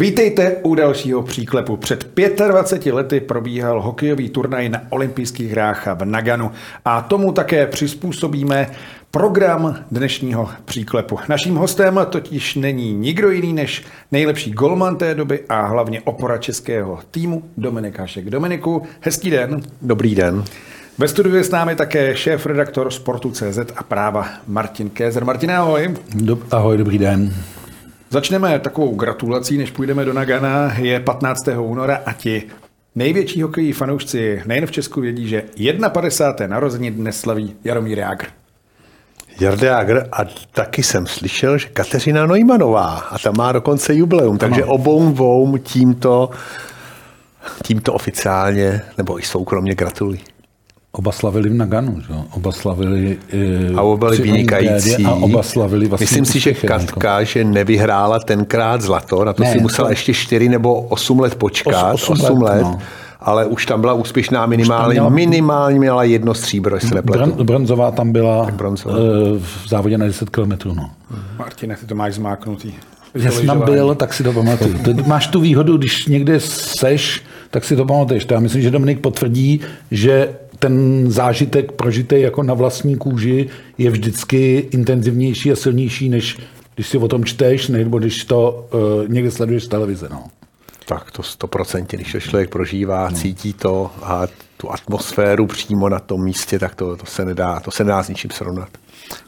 Vítejte u dalšího příklepu. Před 25 lety probíhal hokejový turnaj na olympijských hrách v Naganu a tomu také přizpůsobíme program dnešního příklepu. Naším hostem totiž není nikdo jiný než nejlepší golman té doby a hlavně opora českého týmu Dominik Hašek. Dominiku, hezký den. Dobrý den. Ve studiu je s námi také šéf-redaktor Sportu.cz a práva Martin Kézer. Martin, ahoj. Do, ahoj, dobrý den. Začneme takovou gratulací, než půjdeme do Nagana. Je 15. února a ti největší hokejí fanoušci nejen v Česku vědí, že 51. narození dnes slaví Jaromír Jágr. Jarda Jágr a taky jsem slyšel, že Kateřina Neumannová a ta má dokonce jubileum, takže obou dvou tímto, tímto oficiálně nebo i soukromně gratuluji. Oba slavili v Naganu, že? oba slavili e, a oba byli vynikající. A oba slavili vlastně Myslím si, že Katka, jako. že nevyhrála tenkrát zlato, na to ne, si musela to... ještě 4 nebo 8 let počkat, 8, 8 let, let no. ale už tam byla úspěšná minimálně, měla, minimálně měla jedno stříbro, jestli nepletu. Bron, bronzová tam byla bronzová. E, v závodě na 10 km. No. Martine, ty to máš zmáknutý. Já jsem tam byl, tak si to pamatuju. Ty máš tu výhodu, když někde seš, tak si to pamatuješ. Já myslím, že Dominik potvrdí, že ten zážitek prožitý jako na vlastní kůži je vždycky intenzivnější a silnější, než když si o tom čteš, nebo když to uh, někde sleduješ z televize. No. Tak to stoprocentně, když to člověk prožívá, no. cítí to a tu atmosféru přímo na tom místě, tak to, to, se, nedá, to se nedá s ničím srovnat.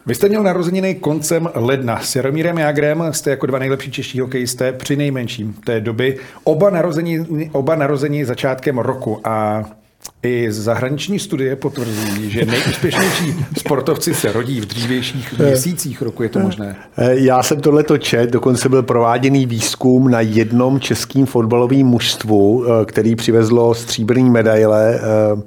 Vy jste měl narozeniny koncem ledna. S Jaromírem Jagrem jste jako dva nejlepší čeští hokejisté při nejmenším té doby. Oba narození, oba narození začátkem roku a i zahraniční studie potvrzují, že nejúspěšnější sportovci se rodí v dřívějších měsících roku. Je to možné? Já jsem tohle čet, dokonce byl prováděný výzkum na jednom českým fotbalovém mužstvu, eh, který přivezlo stříbrný medaile eh,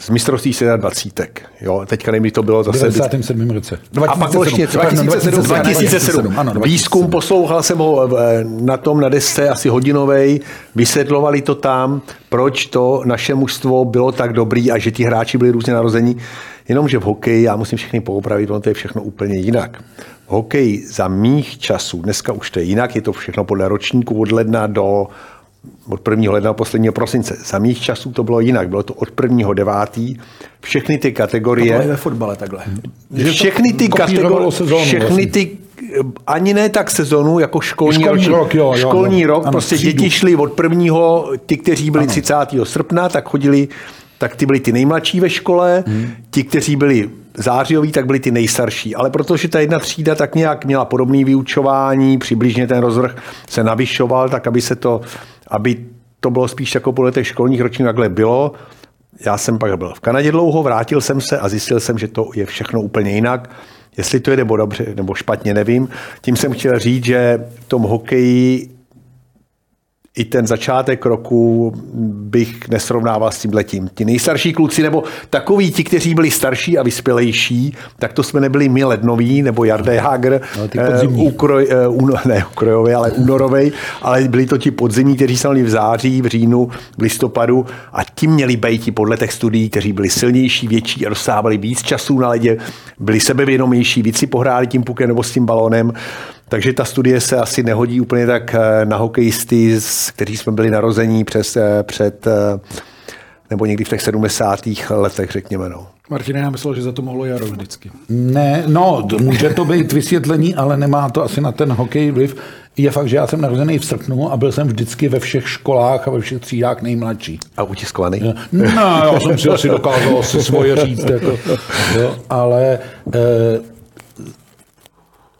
z mistrovství 27. Jo, teďka nevím, to bylo zase... V 97. roce. 2007. A pak ještě 2007. 2007. 2007. Ano, 2007. Výzkum, poslouchal jsem ho eh, na tom na desce asi hodinovej, vysvětlovali to tam, proč to naše mužstvo bylo tak dobrý a že ti hráči byli různě narození. Jenomže v hokeji, já musím všechny poupravit, ono to je všechno úplně jinak. Hokej za mých časů, dneska už to je jinak, je to všechno podle ročníku od ledna do od 1. ledna posledního prosince. Za mých časů to bylo jinak. Bylo to od 1. 9. Všechny ty kategorie... To ve fotbale takhle. Všechny ty kategorie... Všechny vlastně. ty ani ne tak sezonu, jako školní, školní rok, rok, jo, školní jo, rok ano, prostě třídu. děti šly od prvního, ty, kteří byli ano. 30. srpna, tak chodili, tak ty byli ty nejmladší ve škole, hmm. ti, kteří byli zářijoví, tak byli ty nejstarší. Ale protože ta jedna třída tak nějak měla podobné vyučování, přibližně ten rozvrh se navyšoval, tak aby se to aby to bylo spíš jako podle těch školních ročníků, takhle bylo. Já jsem pak byl v Kanadě dlouho, vrátil jsem se a zjistil jsem, že to je všechno úplně jinak. Jestli to je nebo dobře nebo špatně, nevím. Tím jsem chtěl říct, že v tom hokeji i ten začátek roku bych nesrovnával s tím letím. Ti nejstarší kluci, nebo takoví ti, kteří byli starší a vyspělejší, tak to jsme nebyli my lednoví, nebo Jarda Jager, uh, ukroj, uh, ne ukrojový, ale únorový, ale byli to ti podzimní, kteří se v září, v říjnu, v listopadu a ti měli být podle těch studií, kteří byli silnější, větší a dostávali víc času na ledě, byli sebevědomější, víc si pohráli tím pukem nebo s tím balónem. Takže ta studie se asi nehodí úplně tak eh, na hokejisty, kteří jsme byli narození přes, eh, před eh, nebo někdy v těch 70. letech, řekněme. No. Martine, já myslel, že za to mohlo Jaro vždycky. Ne, no, může to být vysvětlení, ale nemá to asi na ten hokej vliv. Je fakt, že já jsem narozený v srpnu a byl jsem vždycky ve všech školách a ve všech třídách nejmladší. A utiskovaný? No, já jsem si asi dokázal asi svoje říct. Jako, jo, ale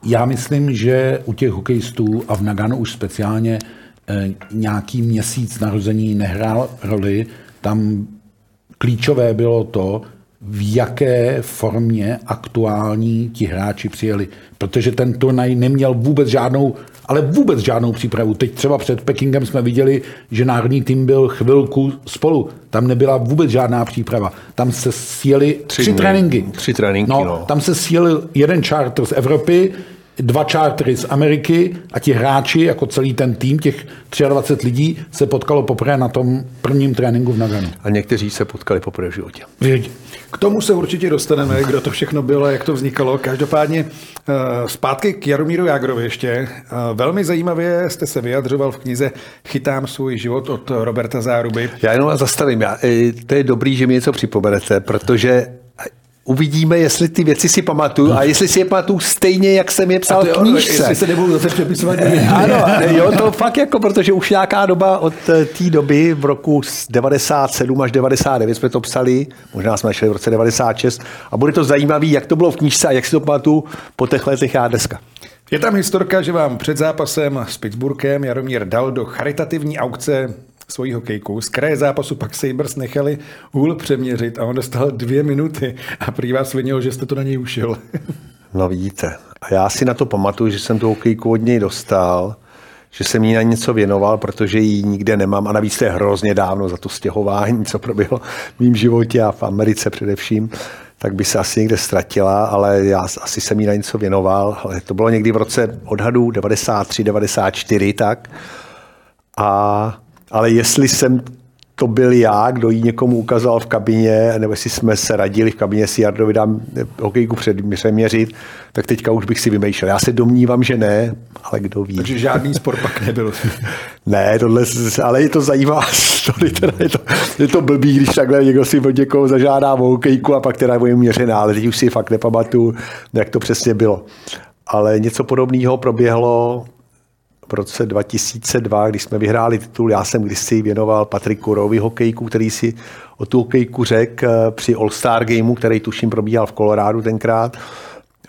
já myslím, že u těch hokejistů a v Nagano už speciálně eh, nějaký měsíc narození nehrál roli. Tam klíčové bylo to, v jaké formě aktuální ti hráči přijeli. Protože ten turnaj neměl vůbec žádnou ale vůbec žádnou přípravu. Teď třeba před Pekingem jsme viděli, že národní tým byl chvilku spolu. Tam nebyla vůbec žádná příprava. Tam se sjeli tři, tři tréninky. Tři tréninky, no, no. Tam se sjeli jeden charter z Evropy, dva čártry z Ameriky a ti hráči, jako celý ten tým, těch 23 lidí, se potkalo poprvé na tom prvním tréninku v Naganu. A někteří se potkali poprvé v životě. K tomu se určitě dostaneme, kdo to všechno bylo, jak to vznikalo. Každopádně eh, zpátky k Jaromíru Jágrovi ještě. Eh, Velmi zajímavě jste se vyjadřoval v knize Chytám svůj život od Roberta Záruby. Já jenom vás zastavím. Já, eh, to je dobrý, že mi něco připomenete, protože uvidíme, jestli ty věci si pamatuju a jestli si je pamatuju stejně, jak jsem je psal v knížce. Jestli se nebudu zase přepisovat. Ano, jo, to fakt jako, protože už nějaká doba od eh, té doby v roku 97 až 99 jsme to psali, možná jsme šli v roce 96 a bude to zajímavé, jak to bylo v knížce a jak si to pamatuju po těch letech já dneska. Je tam historka, že vám před zápasem s Pittsburghem Jaromír dal do charitativní aukce svojí hokejku. Z kraje zápasu pak Sabres nechali hůl přeměřit a on dostal dvě minuty a prý vás vinil, že jste to na něj ušel. No vidíte. A já si na to pamatuju, že jsem tu hokejku od něj dostal, že jsem jí na něco věnoval, protože ji nikde nemám a navíc to je hrozně dávno za to stěhování, co proběhlo v mém životě a v Americe především tak by se asi někde ztratila, ale já asi jsem jí na něco věnoval, ale to bylo někdy v roce odhadu 93, 94, tak. A, ale jestli jsem to byl já, kdo ji někomu ukazoval v kabině, nebo jestli jsme se radili v kabině si Jardovi dám hokejku přeměřit, tak teďka už bych si vymýšlel. Já se domnívám, že ne, ale kdo ví. Takže žádný spor pak nebyl. ne, tohle, ale je to zajímavá story, teda je to, je to blbý, když takhle někdo si od někoho zažádá o hokejku a pak teda je měřená, ale teď už si fakt nepamatuju, jak to přesně bylo. Ale něco podobného proběhlo v roce 2002, když jsme vyhráli titul, já jsem kdysi věnoval Patriku Rovi hokejku, který si o tu hokejku řekl při All-Star Gameu, který tuším probíhal v Kolorádu tenkrát.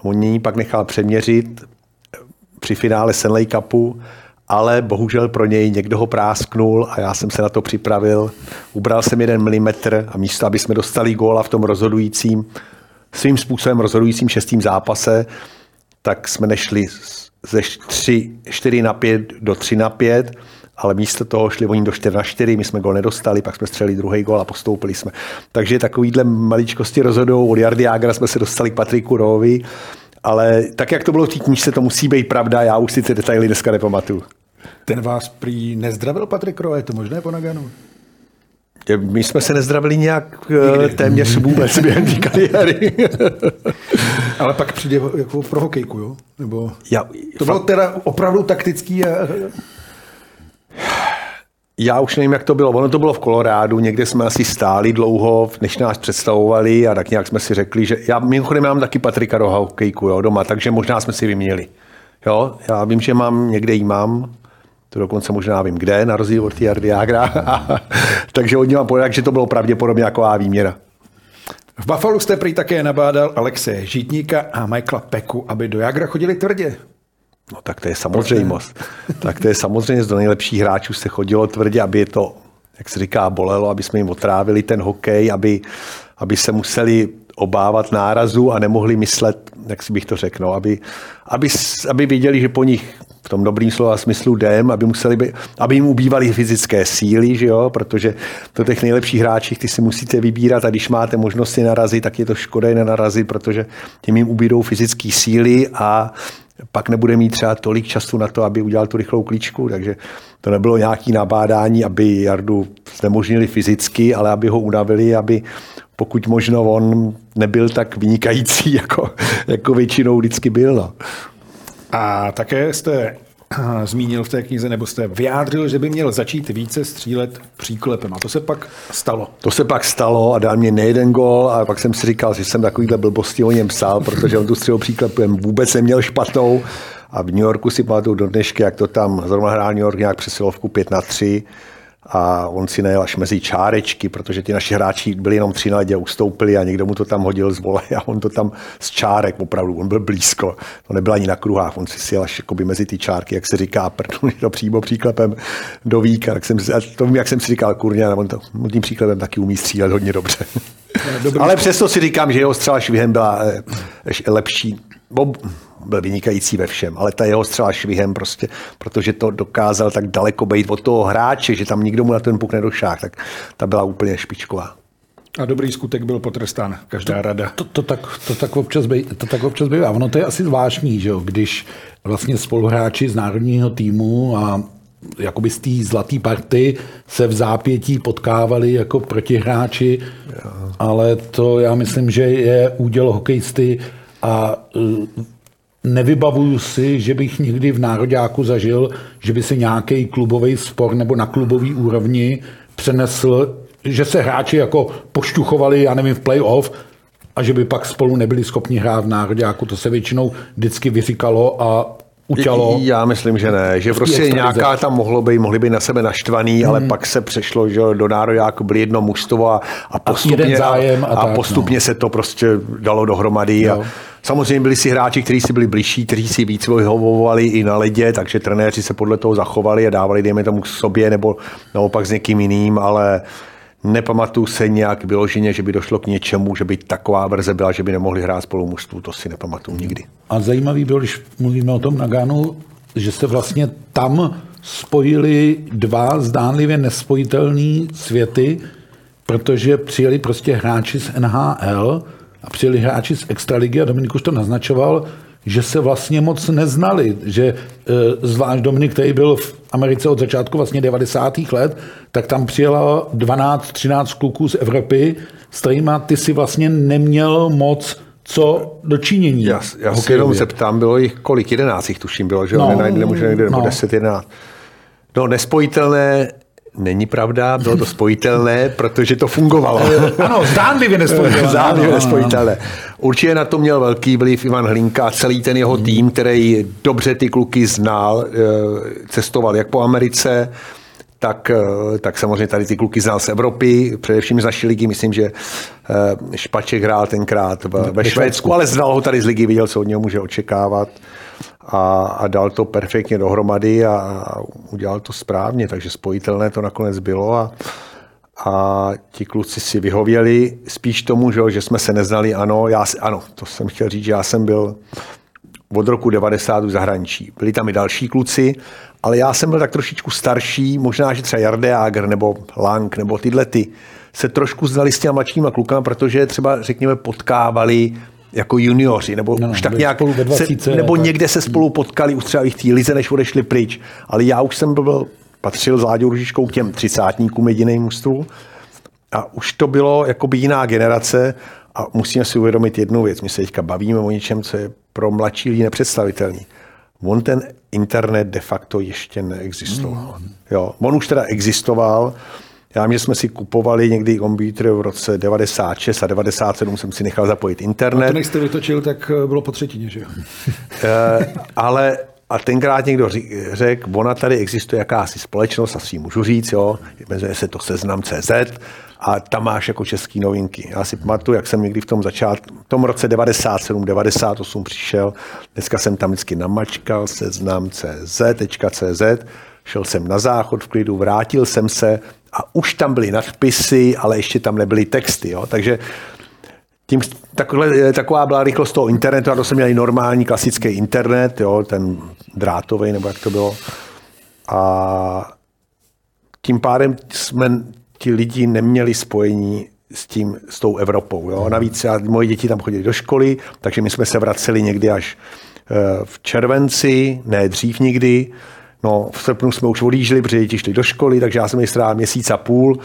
On ji pak nechal přeměřit při finále Stanley Cupu, ale bohužel pro něj někdo ho prásknul a já jsem se na to připravil. Ubral jsem jeden milimetr a místo, aby jsme dostali góla v tom rozhodujícím, svým způsobem rozhodujícím šestým zápase, tak jsme nešli ze 3, 4 na 5 do 3 na 5, ale místo toho šli oni do 4 na 4, my jsme gol nedostali, pak jsme střelili druhý gol a postoupili jsme. Takže takovýhle maličkosti rozhodou. Od Jardy Jágra jsme se dostali k Patriku Rovi, ale tak, jak to bylo v té knížce, to musí být pravda, já už si ty detaily dneska nepamatuju. Ten vás prý nezdravil Patrik Rowe, je to možné po Naganu? My jsme se nezdravili nějak Nikdy. téměř vůbec během té kariéry. Ale pak přijde jako pro hokejku, jo? Nebo já, to bylo teda opravdu taktický a... Já už nevím, jak to bylo. Ono to bylo v Kolorádu, někde jsme asi stáli dlouho, než nás představovali a tak nějak jsme si řekli, že já mimochodem mám taky Patrika Roha hokejku jo, doma, takže možná jsme si vyměnili. Jo, já vím, že mám, někde jí mám, to dokonce možná vím kde, na rozdíl od Jardy Jágra. takže od něj mám že to bylo pravděpodobně jako výměra. V Buffalo jste prý také nabádal Alexe Žítníka a Michaela Peku, aby do Jagra chodili tvrdě. No tak to je samozřejmost. tak to je samozřejmě do nejlepších hráčů se chodilo tvrdě, aby je to, jak se říká, bolelo, aby jsme jim otrávili ten hokej, aby, aby se museli obávat nárazu a nemohli myslet, jak si bych to řekl, no, aby, aby, aby věděli, že po nich v tom dobrým slova smyslu jdem, aby, museli by, aby jim ubývaly fyzické síly, že jo? protože to těch nejlepších hráčích ty si musíte vybírat a když máte možnost si narazit, tak je to škoda je nenarazit, protože tím jim ubídou fyzické síly a pak nebude mít třeba tolik času na to, aby udělal tu rychlou klíčku, takže to nebylo nějaký nabádání, aby Jardu znemožnili fyzicky, ale aby ho unavili, aby pokud možno on nebyl tak vynikající, jako, jako většinou vždycky byl. No. A také jste zmínil v té knize, nebo jste vyjádřil, že by měl začít více střílet příklepem. A to se pak stalo. To se pak stalo a dal mě nejeden gol a pak jsem si říkal, že jsem takovýhle blbosti o něm psal, protože on tu střelu příklepem vůbec neměl špatnou. A v New Yorku si pamatuju do dnešky, jak to tam zrovna hrál New York nějak přesilovku 5 na 3 a on si nejel až mezi čárečky, protože ty naši hráči byli jenom tři na ledě, ustoupili a někdo mu to tam hodil z vole a on to tam z čárek opravdu, on byl blízko, to nebyl ani na kruhách, on si sjel až jakoby mezi ty čárky, jak se říká, prdnul to přímo příklepem do víka, tak jsem, to vím, jak jsem si říkal, kurně, on to tím příklepem taky umí střílet hodně dobře. Dobrý Ale přesto si říkám, že jeho střela švihem byla eh, lepší. Byl vynikající ve všem, ale ta jeho střela švihem prostě, protože to dokázal tak daleko být od toho hráče, že tam nikdo mu na ten puk nedošáhl, tak ta byla úplně špičková. A dobrý skutek byl potrestán, každá to, rada. To, to, tak, to, tak občas bej, to tak občas bývá. Ono to je asi zvláštní, že jo? když vlastně spoluhráči z národního týmu a jakoby z té zlaté party se v zápětí potkávali jako protihráči, jo. ale to já myslím, že je úděl hokejisty a nevybavuju si, že bych někdy v nároďáku zažil, že by se nějaký klubový spor nebo na klubový úrovni přenesl, že se hráči jako poštuchovali, já nevím, v playoff a že by pak spolu nebyli schopni hrát v nároďáku. To se většinou vždycky vyříkalo a utělo. Já myslím, že ne, že prostě nějaká tam mohlo být, mohli být na sebe naštvaný, hmm. ale pak se přešlo, že do nároďáku byli jedno mužstvo a, a postupně, zájem a, a tak, postupně no. se to prostě dalo dohromady. A samozřejmě byli si hráči, kteří si byli blížší, kteří si víc vyhovovali i na ledě, takže trenéři se podle toho zachovali a dávali, dejme tomu, k sobě nebo naopak s někým jiným, ale Nepamatuju se nějak vyloženě, že by došlo k něčemu, že by taková verze byla, že by nemohli hrát spolu mužstvu, to si nepamatuju nikdy. A zajímavý bylo, když mluvíme o tom Naganu, že se vlastně tam spojili dva zdánlivě nespojitelné světy, protože přijeli prostě hráči z NHL a přijeli hráči z Extraligy a Dominik už to naznačoval, že se vlastně moc neznali, že e, zvlášť Dominik, který byl v Americe od začátku vlastně 90. let, tak tam přijela 12-13 kluků z Evropy, s kterými ty si vlastně neměl moc co dočinění. Já, já se jenom zeptám, bylo jich kolik? 11 jich tuším bylo, že no, Nenajde, nemůže někde, nebo no. 10, 11. No, nespojitelné Není pravda, bylo to spojitelné, protože to fungovalo. ano, zdánlivě nespojitelné. zdánlivě nespojitelné. Určitě na to měl velký vliv Ivan Hlinka, celý ten jeho tým, který dobře ty kluky znal, eh, cestoval jak po Americe, tak, eh, tak samozřejmě tady ty kluky znal z Evropy, především z naší ligy. Myslím, že eh, Špaček hrál tenkrát ve Švédsku, ale znal ho tady z ligy, viděl, co od něho může očekávat a, a dal to perfektně dohromady a, a udělal to správně, takže spojitelné to nakonec bylo a, a ti kluci si vyhověli spíš tomu, že, že jsme se neznali, ano, já, ano, to jsem chtěl říct, že já jsem byl od roku 90 v zahraničí. Byli tam i další kluci, ale já jsem byl tak trošičku starší, možná, že třeba Jarde Jager nebo Lang nebo tyhle ty se trošku znali s těma mladšíma klukama, protože třeba, řekněme, potkávali jako junioři, nebo no, už tak nějak, spolu ve 20, se, nebo tak. někde se spolu potkali už třeba i v té lize, než odešli pryč. Ale já už jsem byl, patřil s Láďou Ružičkou k těm třicátníkům jediným mužstvu a už to bylo jakoby jiná generace a musíme si uvědomit jednu věc. My se teďka bavíme o něčem, co je pro mladší lidi nepředstavitelný. On ten internet de facto ještě neexistoval. Mm. Jo, on už teda existoval, já vím, že jsme si kupovali někdy komputer v roce 96 a 97 jsem si nechal zapojit internet. A to než jste vytočil, tak eh, bylo po třetině, že jo? Eh, ale a tenkrát někdo řekl, ona tady existuje jakási společnost, asi můžu říct, jo, jmenuje se to Seznam CZ a tam máš jako český novinky. Já si pamatuju, jak jsem někdy v tom začátku, v tom roce 97, 98 přišel, dneska jsem tam vždycky namačkal seznam CZ, CZ, šel jsem na záchod v klidu, vrátil jsem se, a už tam byly nadpisy, ale ještě tam nebyly texty. Jo? Takže tím, takhle, taková byla rychlost toho internetu a to jsem měl i normální klasický internet, jo, ten drátový, nebo jak to bylo. A tím pádem jsme ti lidi neměli spojení s tím, s tou Evropou. Jo. Navíc já, moje děti tam chodili do školy, takže my jsme se vraceli někdy až eh, v červenci, ne dřív nikdy, No, v srpnu jsme už odjížděli, protože děti šli do školy, takže já jsem ji strávil měsíc a půl.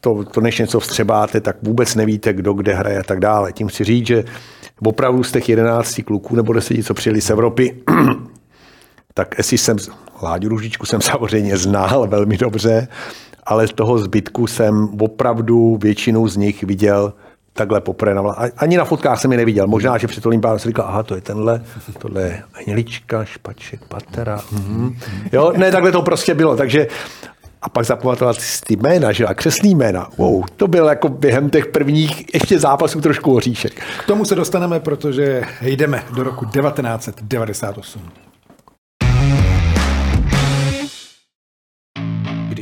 To, to než něco vstřebáte, tak vůbec nevíte, kdo kde hraje a tak dále. Tím chci říct, že opravdu z těch 11 kluků nebo 10, co přijeli z Evropy, tak jestli jsem, Láďu Ružičku jsem samozřejmě znal velmi dobře, ale z toho zbytku jsem opravdu většinu z nich viděl takhle poprvé na Ani na fotkách jsem je neviděl. Možná, že před Olympádem jsem říkal, aha, to je tenhle, tohle je Anielička, Špaček, Patera. Mm-hmm. Jo, ne, takhle to prostě bylo. Takže a pak zapamatovat ty jména, že a křesný jména. Wow, to byl jako během těch prvních ještě zápasů trošku oříšek. K tomu se dostaneme, protože jdeme do roku 1998.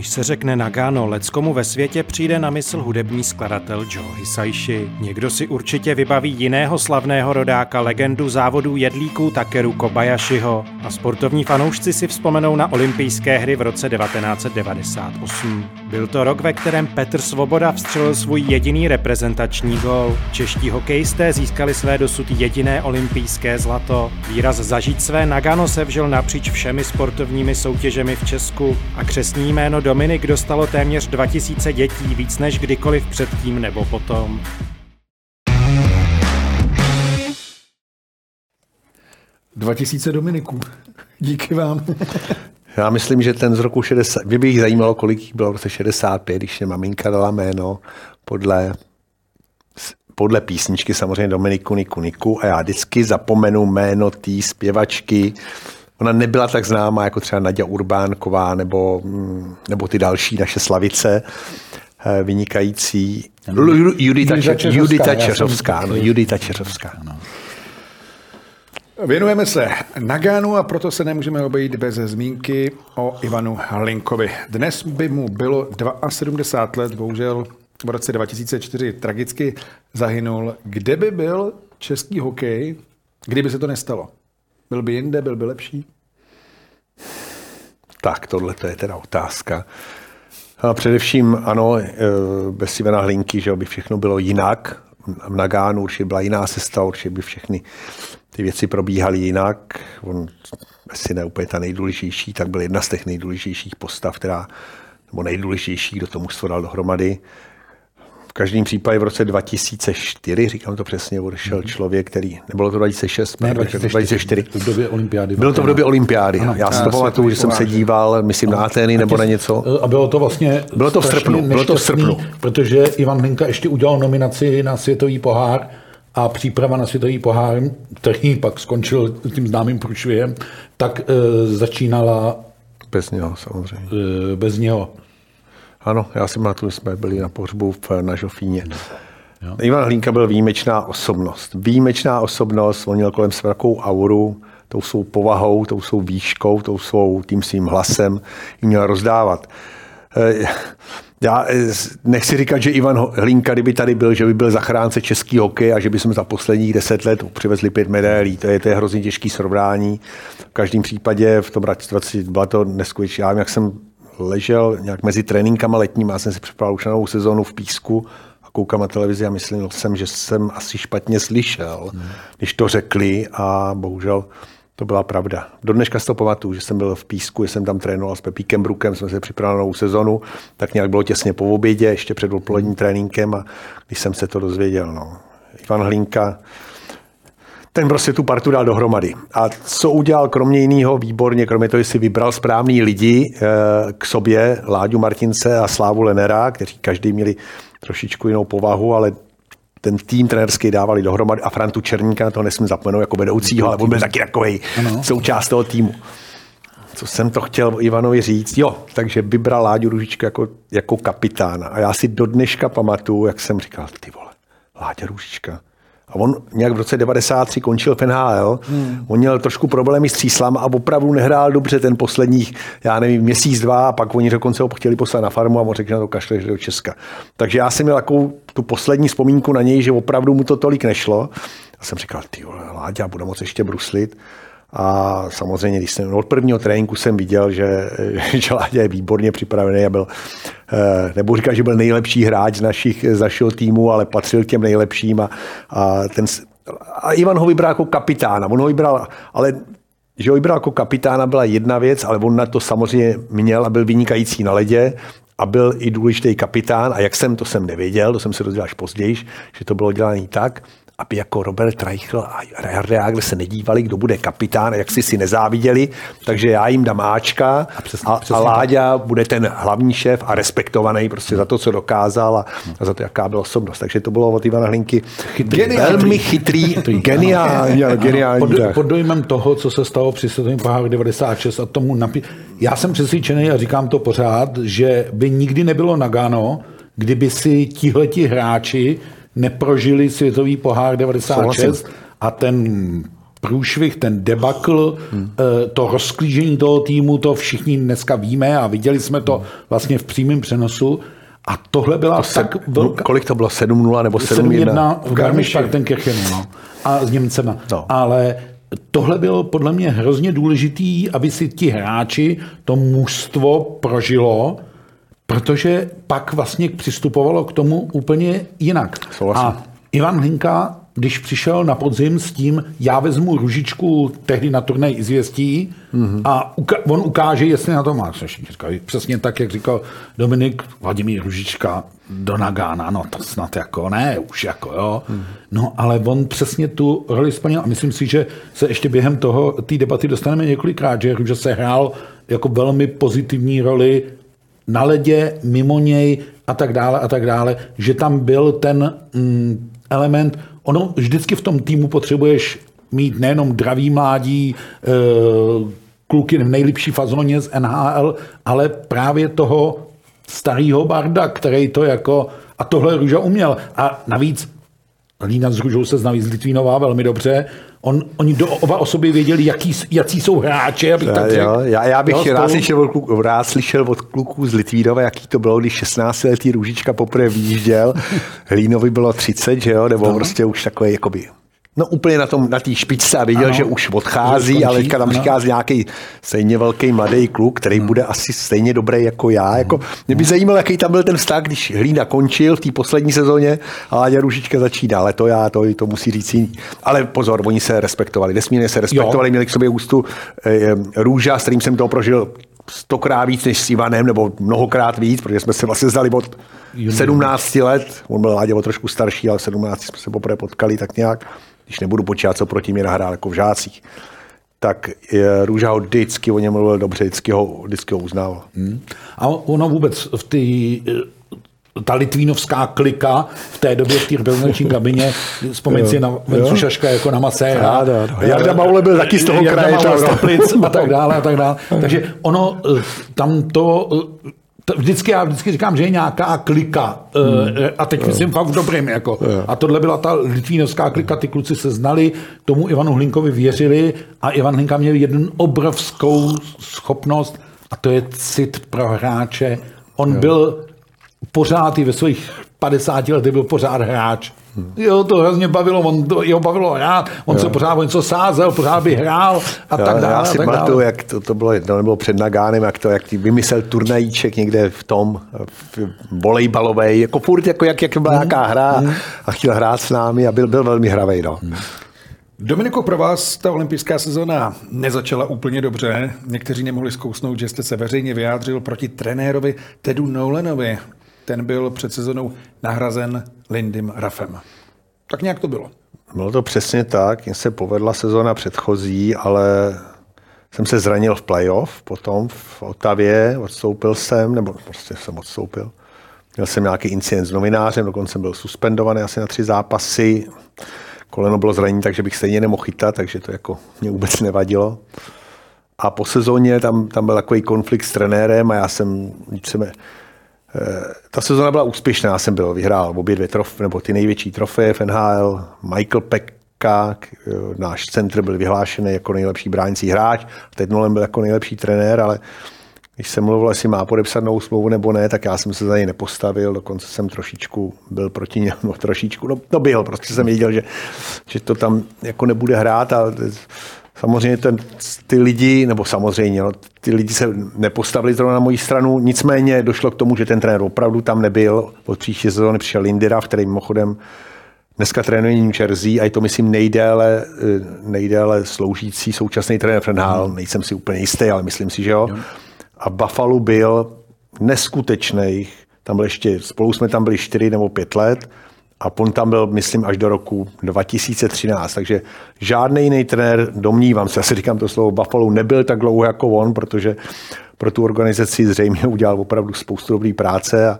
Když se řekne Nagano, leckomu ve světě přijde na mysl hudební skladatel Joe Hisaishi. Někdo si určitě vybaví jiného slavného rodáka, legendu závodů jedlíků Takeru Kobayashiho a sportovní fanoušci si vzpomenou na olympijské hry v roce 1998. Byl to rok, ve kterém Petr Svoboda vstřelil svůj jediný reprezentační gol. Čeští hokejisté získali své dosud jediné olympijské zlato. Výraz zažít své Nagano se vžil napříč všemi sportovními soutěžemi v Česku a křesní jméno Dominik dostalo téměř 2000 dětí víc než kdykoliv předtím nebo potom. Dva tisíce Dominiků. Díky vám. Já myslím, že ten z roku 60, by bych zajímalo, kolik jich bylo v roce 65, když je maminka dala jméno podle, podle písničky samozřejmě Dominiku Niku Niku a já vždycky zapomenu jméno té zpěvačky. Ona nebyla tak známá jako třeba Nadia Urbánková nebo, mm, nebo ty další naše slavice eh, vynikající. Judita, Judita Čeřovská. Ano, Judita Čeřovská. Věnujeme se Nagánu a proto se nemůžeme obejít bez zmínky o Ivanu Linkovi. Dnes by mu bylo 72 let, bohužel v roce 2004 tragicky zahynul. Kde by byl český hokej, kdyby se to nestalo? Byl by jinde, byl by lepší? Tak, tohle to je teda otázka. A především ano, e, bez Ivana Hlinky, že by všechno bylo jinak. V Nagánu určitě byla jiná cesta, určitě by všechny ty věci probíhaly jinak. On, asi ne úplně ta nejdůležitější, tak byl jedna z těch nejdůležitějších postav, která, nebo nejdůležitější, kdo to mužstvo dal dohromady. V každém případě v roce 2004, říkám to přesně, odešel mm-hmm. člověk, který, nebylo to 2006, ne, 2004. 2004. V době olympiády. Bylo to v době olympiády. Ano, já si to pamatuju, že jsem se díval, myslím, na Atény nebo na něco. A bylo to vlastně Bylo to v srpnu. Bylo to v srpnu. Protože Ivan Hlinka ještě udělal nominaci na světový pohár a příprava na světový pohár, který pak skončil tím známým průšvihem, tak e, začínala bez něho samozřejmě. E, bez něho. Ano, já si pamatuju, jsme byli na pohřbu v, na Žofíně. Jo. Ivan Hlínka byl výjimečná osobnost. Výjimečná osobnost, on měl kolem sebe takovou auru, tou svou povahou, tou svou výškou, tou svou tím svým hlasem, ji měl rozdávat. E, já eh, nechci říkat, že Ivan Hlinka, kdyby tady byl, že by byl zachránce český hokej a že by jsme za posledních deset let přivezli pět medailí. To je, to je hrozně těžký srovnání. V každém případě v tom 20 byla to neskutečná. Já jak jsem ležel nějak mezi tréninkama letníma, já jsem si připravil už na novou sezónu v Písku a koukám na televizi a myslel jsem, že jsem asi špatně slyšel, hmm. když to řekli a bohužel to byla pravda. Do dneška si to pamatuju, že jsem byl v Písku, že jsem tam trénoval s Pepíkem Brukem, jsme se připravili na novou sezonu, tak nějak bylo těsně po obědě, ještě před odpoledním tréninkem a když jsem se to dozvěděl, no. Ivan Hlinka, ten prostě tu partu dal dohromady. A co udělal kromě jiného výborně, kromě toho, že si vybral správný lidi eh, k sobě, Láďu Martince a Slávu Lenera, kteří každý měli trošičku jinou povahu, ale ten tým trenerský dávali dohromady a Frantu Černíka, to nesmím zapomenout jako vedoucího, ale on byl taky takový součást toho týmu. Co jsem to chtěl Ivanovi říct? Jo, takže vybral Láďu Ružička jako, jako kapitána. A já si do dneška pamatuju, jak jsem říkal, ty vole, Láďa Ružička, a on nějak v roce 93 končil v NHL. Hmm. On měl trošku problémy s tříslama a opravdu nehrál dobře ten posledních, já nevím, měsíc, dva a pak oni dokonce ho chtěli poslat na farmu a on řekl, že na to kašle, že do Česka. Takže já jsem měl takovou tu poslední vzpomínku na něj, že opravdu mu to tolik nešlo. A jsem říkal, ty vole, Láďa, budu moc ještě bruslit. A samozřejmě, když jsem od prvního tréninku jsem viděl, že, že Láďa je výborně připravený a byl, eh, nebo říkat, že byl nejlepší hráč z, našich, z našeho týmu, ale patřil k těm nejlepším a, a, ten, a Ivan ho vybral jako kapitána. On ho vybral, ale že ho vybral jako kapitána byla jedna věc, ale on na to samozřejmě měl a byl vynikající na ledě a byl i důležitý kapitán a jak jsem, to jsem nevěděl, to jsem se dozvěděl až později, že to bylo dělané tak, aby jako Robert Reichl a Reagl se nedívali, kdo bude kapitán, jak si si nezáviděli, takže já jim dám Ačka a, přesně, a, přesně a Láďa tak. bude ten hlavní šéf a respektovaný prostě za to, co dokázal a, a za to, jaká byla osobnost. Takže to bylo od Ivana Hlinky chytrý, velmi chytrý, chytrý geniální, geniální. Pod, pod dojmem toho, co se stalo při světovém poháru 96 a tomu napí... Já jsem přesvědčený a říkám to pořád, že by nikdy nebylo Nagano, kdyby si tihleti hráči neprožili světový pohár 96 Souhlasím. a ten průšvih, ten debakl, hmm. to rozklížení toho týmu, to všichni dneska víme a viděli jsme to vlastně v přímém přenosu. A tohle byla To tak se, velká... Kolik to bylo? 7-0 nebo 7-1? 7-1 v Garmisch-Partenkirchenu, no. A s Němcema. No. Ale tohle bylo podle mě hrozně důležitý, aby si ti hráči to mužstvo prožilo, protože pak vlastně přistupovalo k tomu úplně jinak. Souhlasím. A Ivan Hlinka, když přišel na podzim s tím, já vezmu ružičku tehdy na turnej izvěstí mm-hmm. a uka- on ukáže, jestli na to má. Přesně tak, jak říkal Dominik, Vladimír Ružička do Nagána, no to snad jako ne, už jako jo. Mm. No ale on přesně tu roli splnil a myslím si, že se ještě během toho, té debaty dostaneme několikrát, že Ruža se hrál jako velmi pozitivní roli na ledě, mimo něj a tak dále a tak dále, že tam byl ten mm, element, ono vždycky v tom týmu potřebuješ mít nejenom dravý mládí, e, kluky v nejlepší fazóně z NHL, ale právě toho starého barda, který to jako, a tohle Růža uměl. A navíc Lína s Růžou se znají z Litvínová velmi dobře. On, oni do, oba o sobě věděli, jaký, jaký jsou hráči, abych tak řekl. Jo, já, já bych Jo, rád, slyšel od kluků, rád slyšel od kluků z Litvínova, jaký to bylo, když 16-letý Růžička poprvé vyjížděl. Hlínovi bylo 30, že jo, nebo no. prostě už takový jakoby No úplně na tom, na té špičce a viděl, Ano. ano. že už odchází, Že ale skončí, teďka tam ano. přichází nějaký stejně velký mladý kluk, který bude asi stejně dobrý jako já. Jako, mě by zajímalo, jaký tam byl ten vztah, když Hlína končil v té poslední sezóně a Láďa Růžička začíná, ale to já, to, to musí říct jiný. Ale pozor, oni se respektovali, nesmírně se respektovali, jo. měli k sobě ústu eh, Růža, s kterým jsem to prožil stokrát víc než s Ivanem, nebo mnohokrát víc, protože jsme se vlastně znali od 17 let, on byl Láďa o trošku starší, ale v 17 jsme se poprvé potkali tak nějak, když nebudu počítat, co proti mě nahrál jako v žácích. Tak je, Růža ho vždycky o něm mluvil dobře, vždycky ho, vždycky ho uznával. A ono vůbec v té ta litvínovská klika v té době v té reprezentační kabině, vzpomeň si na Vencu Šaška jako na ano. Jarda Maule byl taky z toho Jarda kraje, Maule a tak dále a tak dále. Takže ono eh, tam eh, to vždycky já vždycky říkám, že je nějaká klika hmm. a teď myslím fakt v dobrým. Jako. A tohle byla ta litvínovská klika, ty kluci se znali, tomu Ivanu Hlinkovi věřili a Ivan Hlinka měl jednu obrovskou schopnost a to je cit pro hráče. On byl pořád i ve svých 50 letech byl pořád hráč. Jo, to hrozně bavilo, on to, jeho bavilo hrát, on se pořád něco sázel, pořád by hrál a tak dále. já si pamatuju, jak to, to bylo jedno, nebo před Nagánem, jak to, jak ty vymyslel turnajíček někde v tom v volejbalovej, jako furt, jako jak, jak byla nějaká hra a chtěl hrát s námi a byl, byl velmi hravej, no. Dominiku, pro vás ta olympijská sezona nezačala úplně dobře. Někteří nemohli zkousnout, že jste se veřejně vyjádřil proti trenérovi Tedu Nolanovi. Ten byl před sezonou nahrazen Lindym Rafem. Tak nějak to bylo. Bylo to přesně tak, mně se povedla sezona předchozí, ale jsem se zranil v playoff, potom v Otavě, odstoupil jsem, nebo prostě jsem odstoupil. Měl jsem nějaký incident s novinářem, dokonce byl suspendovaný asi na tři zápasy. Koleno bylo zranění, takže bych stejně nemohl chytat, takže to jako mě vůbec nevadilo. A po sezóně tam, tam byl takový konflikt s trenérem a já jsem, víceméně, ta sezona byla úspěšná, jsem byl, vyhrál obě dvě trof, nebo ty největší trofeje v NHL. Michael Pekka, k- náš centr, byl vyhlášený jako nejlepší bránící hráč. Ted Nolan byl jako nejlepší trenér, ale když jsem mluvil, jestli má podepsat novou smlouvu nebo ne, tak já jsem se za něj nepostavil, dokonce jsem trošičku byl proti němu, no trošičku, no, no byl, prostě jsem věděl, že, že to tam jako nebude hrát a Samozřejmě ten, ty lidi, nebo samozřejmě, no, ty lidi se nepostavili zrovna na moji stranu, nicméně došlo k tomu, že ten trenér opravdu tam nebyl. Od příští sezóny přišel Lindira, v který mimochodem dneska trénuje New Jersey a je to, myslím, nejdéle, eh, nejdéle sloužící současný trenér Frenhal. Nejsem si úplně jistý, ale myslím si, že jo. A Buffalo byl neskutečných, tam byl ještě, spolu jsme tam byli 4 nebo 5 let a on tam byl, myslím, až do roku 2013, takže žádný jiný trenér, domnívám se, asi říkám to slovo, Buffalo nebyl tak dlouho jako on, protože pro tu organizaci zřejmě udělal opravdu spoustu dobrý práce a,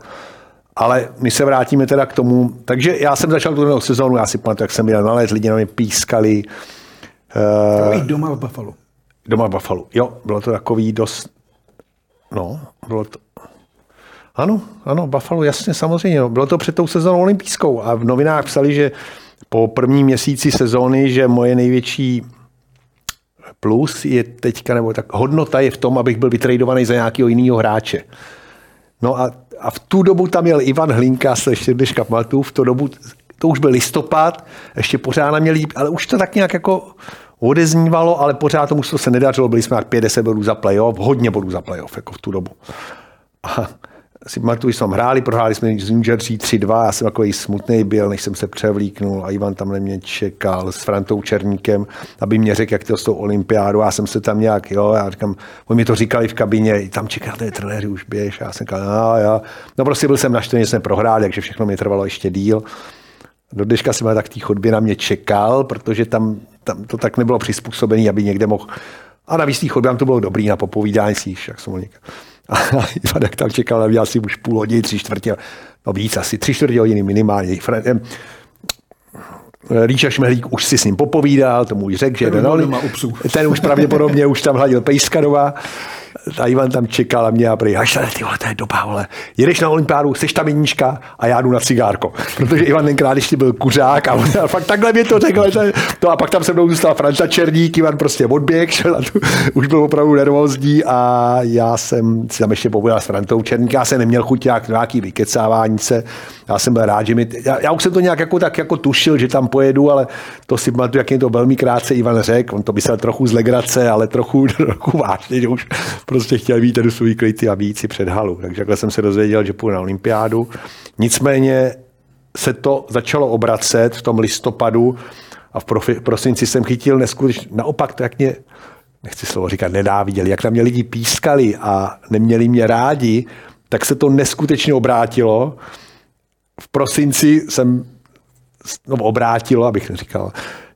ale my se vrátíme teda k tomu. Takže já jsem začal tu novou sezónu, já si pamatuju, jak jsem jel na let, lidi na mě pískali. Uh, I doma v Buffalo. Doma v Buffalo. Jo, bylo to takový dost... No, bylo to... Ano, ano, Buffalo, jasně, samozřejmě. Bylo to před tou sezónou olympijskou a v novinách psali, že po prvním měsíci sezóny, že moje největší plus je teďka, nebo tak hodnota je v tom, abych byl vytradovaný za nějakého jiného hráče. No a, a v tu dobu tam měl Ivan Hlinka, se ještě dneška pamatuju, v tu dobu, to už byl listopad, ještě pořád nám měl líp, ale už to tak nějak jako odeznívalo, ale pořád tomu to se nedařilo, byli jsme jak 50 bodů za playoff, hodně bodů za playoff, jako v tu dobu. A si pamatuju, že jsme hráli, prohráli jsme z New Jersey 3-2, já jsem takový smutný byl, než jsem se převlíknul a Ivan tam na mě čekal s Frantou Černíkem, aby mě řekl, jak to s tou olympiádou. Já jsem se tam nějak, jo, já říkám, oni mi to říkali v kabině, tam čekáte trenéři, už běž. Já jsem říkal, no, jo. no prostě byl jsem naštvený, že jsem prohrál, takže všechno mi trvalo ještě díl. Do dneška jsem tak té chodbě na mě čekal, protože tam, tam to tak nebylo přizpůsobené, aby někde mohl a navíc té chodbě to bylo dobrý na popovídání jak jsem. A Ivanek tam čekal na mě asi už půl hodiny, tři čtvrtě, no víc, asi tři čtvrtě hodiny minimálně. Ríša Šmehlík už si s ním popovídal, tomu už řekl, že ten, ten už pravděpodobně už tam hladil Pejskanova a Ivan tam čekal a mě a prý, až ty vole, to je doba, vole. Jedeš na olympiádu, seš tam jednička a já jdu na cigárko. Protože Ivan tenkrát ještě byl kuřák a, on, a fakt takhle mě to řekl. To a pak tam se mnou zůstal Franta Černík, Ivan prostě odběh, šel tu, už byl opravdu nervózní a já jsem si tam ještě povídal s Frantou Černík, já jsem neměl chuť jak nějaký vykecávání se, já jsem byl rád, že mi, já, já, už jsem to nějak jako tak jako tušil, že tam pojedu, ale to si pamatuju, jak je to velmi krátce Ivan řekl, on to myslel trochu z legrace, ale trochu, trochu vážně, že už prostě chtěl mít ten svůj klity a víc si před halu. Takže takhle jsem se dozvěděl, že půjdu na olympiádu. Nicméně se to začalo obracet v tom listopadu a v prosinci jsem chytil neskutečně, naopak to, jak mě, nechci slovo říkat, nenáviděli, jak na mě lidi pískali a neměli mě rádi, tak se to neskutečně obrátilo. V prosinci jsem no, obrátilo, abych neříkal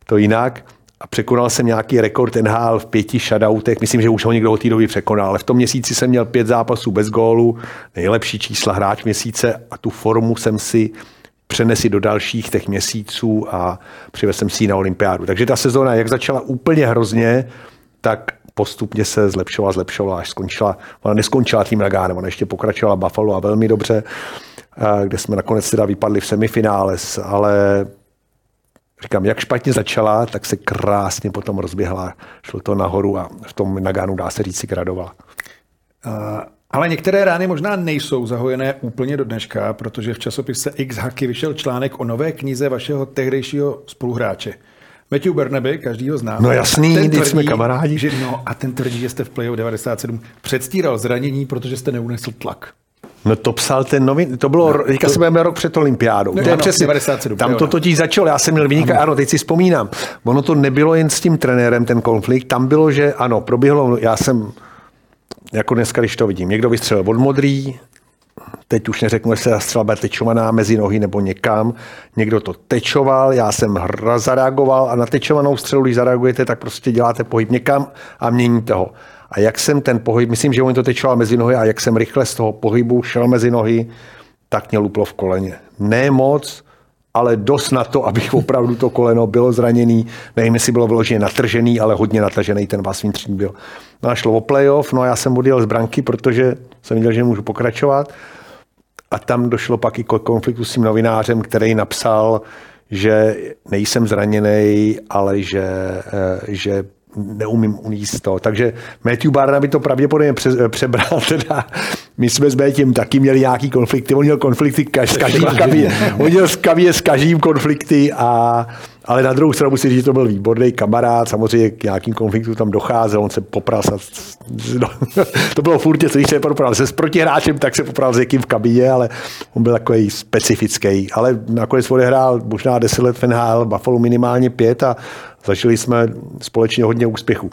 to jinak a překonal jsem nějaký rekord NHL v pěti shoutoutech. Myslím, že už ho někdo od té doby překonal, ale v tom měsíci jsem měl pět zápasů bez gólu, nejlepší čísla hráč měsíce a tu formu jsem si přenesl do dalších těch měsíců a přivez jsem si ji na olympiádu. Takže ta sezóna, jak začala úplně hrozně, tak postupně se zlepšovala, zlepšovala, až skončila. Ona neskončila tím Nagánem, ona ještě pokračovala Buffalo a velmi dobře, kde jsme nakonec teda vypadli v semifinále, ale říkám, jak špatně začala, tak se krásně potom rozběhla, šlo to nahoru a v tom Naganu dá se říct si gradovala. Uh, ale některé rány možná nejsou zahojené úplně do dneška, protože v časopise X Hacky vyšel článek o nové knize vašeho tehdejšího spoluhráče. Matthew Berneby, každý ho zná. No jasný, ten tvrdí, jsme kamarádi. Že, no, a ten tvrdí, že jste v playoff 97 předstíral zranění, protože jste neunesl tlak. No to psal ten novin, to bylo, no, teďka to... se budeme rok před olympiádou. No, to je přesně, 97, tam to totiž začalo, já jsem měl vynikat, ano. ano, teď si vzpomínám. Ono to nebylo jen s tím trenérem, ten konflikt, tam bylo, že ano, proběhlo, já jsem, jako dneska, když to vidím, někdo vystřelil od modrý, teď už neřeknu, jestli ta střela byla tečovaná mezi nohy nebo někam. Někdo to tečoval, já jsem hra zareagoval a na tečovanou střelu, když zareagujete, tak prostě děláte pohyb někam a měníte ho. A jak jsem ten pohyb, myslím, že on to tečoval mezi nohy a jak jsem rychle z toho pohybu šel mezi nohy, tak mě luplo v koleně. Ne moc, ale dost na to, abych opravdu to koleno bylo zraněný. Nevím, jestli bylo vyloženě natržený, ale hodně natažený ten vás vnitřní byl. No a šlo o playoff, no a já jsem odjel z branky, protože jsem viděl, že můžu pokračovat. A tam došlo pak i k konfliktu s tím novinářem, který napsal, že nejsem zraněný, ale že, eh, že neumím uníst to. Takže Matthew Barnaby to pravděpodobně pře, přebral. Teda. My jsme s Matthewem taky měli nějaký konflikty. On měl konflikty s každým. On měl s každým konflikty a ale na druhou stranu musím říct, že to byl výborný kamarád, samozřejmě k nějakým konfliktům tam docházel, on se popral, no, to bylo furt něco, když se popral se s protihráčem, tak se popral s někým v kabině, ale on byl takový specifický, ale nakonec odehrál možná 10 let v NHL, Buffalo minimálně pět a zažili jsme společně hodně úspěchů.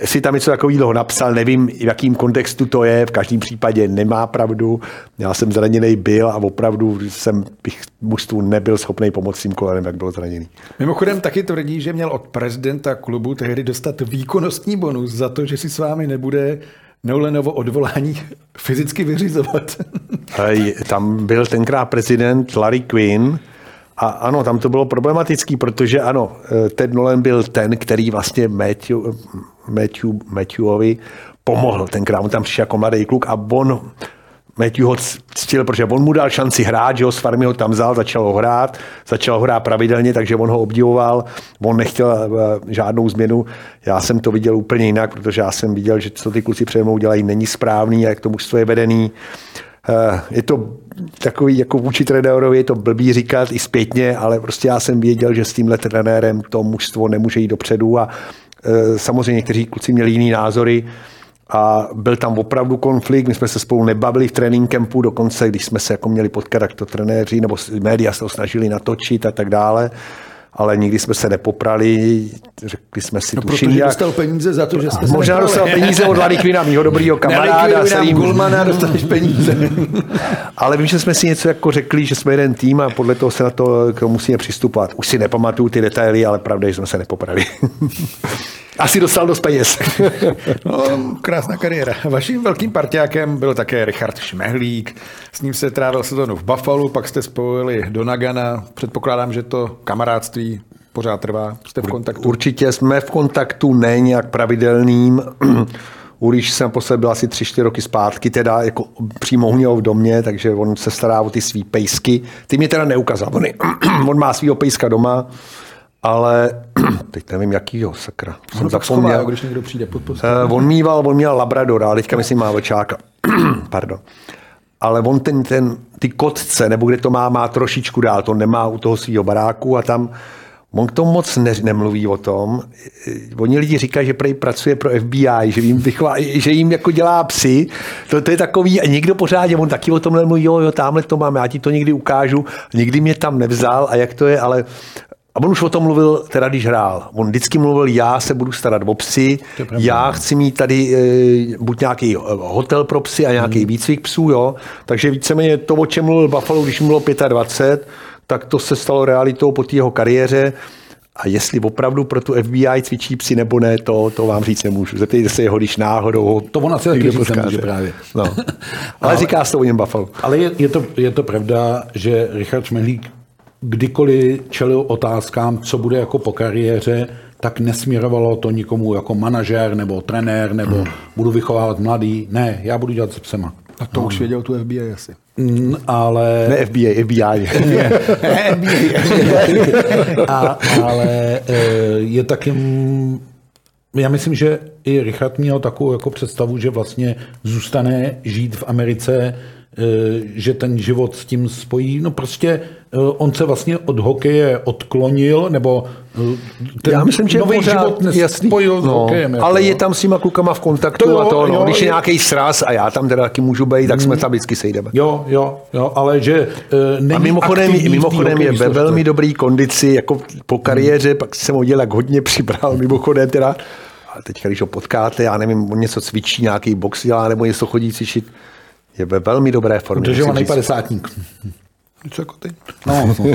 Jestli tam něco takového napsal, nevím, v jakým kontextu to je, v každém případě nemá pravdu. Já jsem zraněný byl a opravdu jsem bych mužstvu nebyl schopný pomoct tím kolenem, jak byl zraněný. Mimochodem taky tvrdí, že měl od prezidenta klubu tehdy dostat výkonnostní bonus za to, že si s vámi nebude Neulenovo odvolání fyzicky vyřizovat. Tam byl tenkrát prezident Larry Quinn, a ano, tam to bylo problematický, protože ano, Ted Nolan byl ten, který vlastně Matthew, Matthew, Matthewovi pomohl. Tenkrát on tam přišel jako mladý kluk a on Matthew ho ctil, protože on mu dal šanci hrát, že ho s farmy ho tam vzal, začal ho hrát, začal ho hrát pravidelně, takže on ho obdivoval, on nechtěl eh, žádnou změnu. Já jsem to viděl úplně jinak, protože já jsem viděl, že co ty kluci přede mnou dělají, není správný jak to mužstvo je vedený. Eh, je to takový, jako vůči trenérovi je to blbý říkat i zpětně, ale prostě já jsem věděl, že s tímhle trenérem to mužstvo nemůže jít dopředu a eh, samozřejmě někteří kluci měli jiný názory, a byl tam opravdu konflikt, my jsme se spolu nebavili v trénink campu, dokonce když jsme se jako měli potkat, jak to trenéři nebo média se ho snažili natočit a tak dále ale nikdy jsme se nepoprali, řekli jsme si no, tuším, protože jak... dostal peníze za to, že jste se Možná dostal peníze od Larikvina, mýho dobrýho kamaráda. Larikvina, Gulmana, dostaneš peníze. ale vím, že jsme si něco jako řekli, že jsme jeden tým a podle toho se na to musíme přistupovat. Už si nepamatuju ty detaily, ale pravda, že jsme se nepoprali. Asi dostal dost peněz. no, krásná kariéra. Vaším velkým partiákem byl také Richard Šmehlík. S ním se trávil sezonu v Buffalo, pak jste spojili do Nagana. Předpokládám, že to kamarádství pořád trvá. Jste v kontaktu? Určitě jsme v kontaktu, ne nějak pravidelným. Ulíš jsem posledně byl asi tři, čtyři roky zpátky, teda jako přímo u něho v domě, takže on se stará o ty svý pejsky. Ty mě teda neukázal, on, on má svýho pejska doma, ale teď nevím, jakýho, sakra. Jsem zapomněl. Schová, když někdo přijde pod uh, on mýval, on měl Labradora, ale teďka myslím má vlčáka. Pardon. Ale on ten, ten, ty kotce, nebo kde to má, má trošičku dál, to nemá u toho svého baráku a tam On k tomu moc ne, nemluví o tom. Oni lidi říkají, že prej pracuje pro FBI, že jim, vychová, že jim jako dělá psy. To, to je takový, a někdo pořádně, on taky o tom nemluví, jo, jo, tamhle to mám, já ti to někdy ukážu. Nikdy mě tam nevzal a jak to je, ale a on už o tom mluvil, teda když hrál. On vždycky mluvil, já se budu starat o psy, já chci mít tady e, buď nějaký eh, hotel pro psy a nějaký hmm. výcvik psů, jo. Takže víceméně to, o čem mluvil Buffalo, když mu bylo 25, tak to se stalo realitou po té jeho kariéře. A jestli opravdu pro tu FBI cvičí psy nebo ne, to, to vám říct nemůžu. Zeptejte se jeho, když náhodou To ona se taky říct nemůže právě. No. Ale, ale říká se to o něm Buffalo. Ale je, je, to, je to pravda, že Richard Šmehlík kdykoliv čelil otázkám, co bude jako po kariéře, tak nesměrovalo to nikomu jako manažer nebo trenér nebo hmm. budu vychovávat mladý. Ne, já budu dělat se psema. A to no. už věděl tu FBI asi. Mm, ale... Ne FBI, FBI. FBI. A, ale e, je taky... Já myslím, že i Richard měl takovou jako představu, že vlastně zůstane žít v Americe, že ten život s tím spojí. No prostě Eh, on se vlastně od hokeje odklonil, nebo eh, ten Já myslím, že nový pořád, život nespojil s no, hokejem. Jako. Ale je tam s těma klukama v kontaktu to jo, a to, no, jo, když je, je nějaký sraz a já tam teda taky můžu být, tak jsme mm. tam vždycky sejdeme. Jo, jo, jo, ale že uh, není A mimochodem, mimochodem je ve velmi dobrý kondici, jako po kariéře, hmm. pak jsem ho dělal, jak hodně přibral, mimochodem teda, a teď, když ho potkáte, já nevím, on něco cvičí, nějaký box dělá, nebo něco chodí cvičit, je ve velmi dobré formě. Udržovaný padesátník. Něco jako ty. No.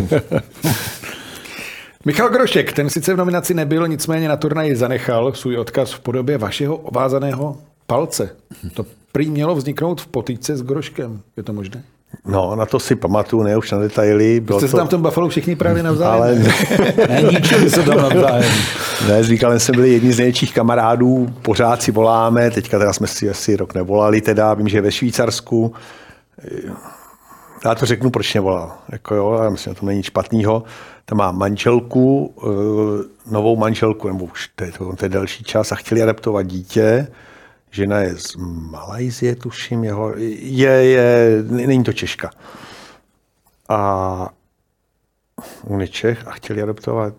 Michal Grošek, ten sice v nominaci nebyl, nicméně na turnaji zanechal svůj odkaz v podobě vašeho ovázaného palce. To prý mělo vzniknout v potýce s Groškem. Je to možné? No, na to si pamatuju, ne už na detaily. Bylo Jste to... se tam v tom Buffalo všichni právě navzájem. Ale... ne, ničili se tam navzájem. ne, s Víkalem jsme byli jedni z největších kamarádů, pořád si voláme, teďka teda jsme si asi rok nevolali, teda vím, že je ve Švýcarsku já to řeknu, proč nevolal. Jako jo, já myslím, že to není špatného. Tam má manželku, eh, novou manželku, nebo už to je, to, to je delší čas a chtěli adaptovat dítě. Žena je z Malajzie, tuším, jeho, je, je, není to Češka. A on je Čech a chtěli adoptovat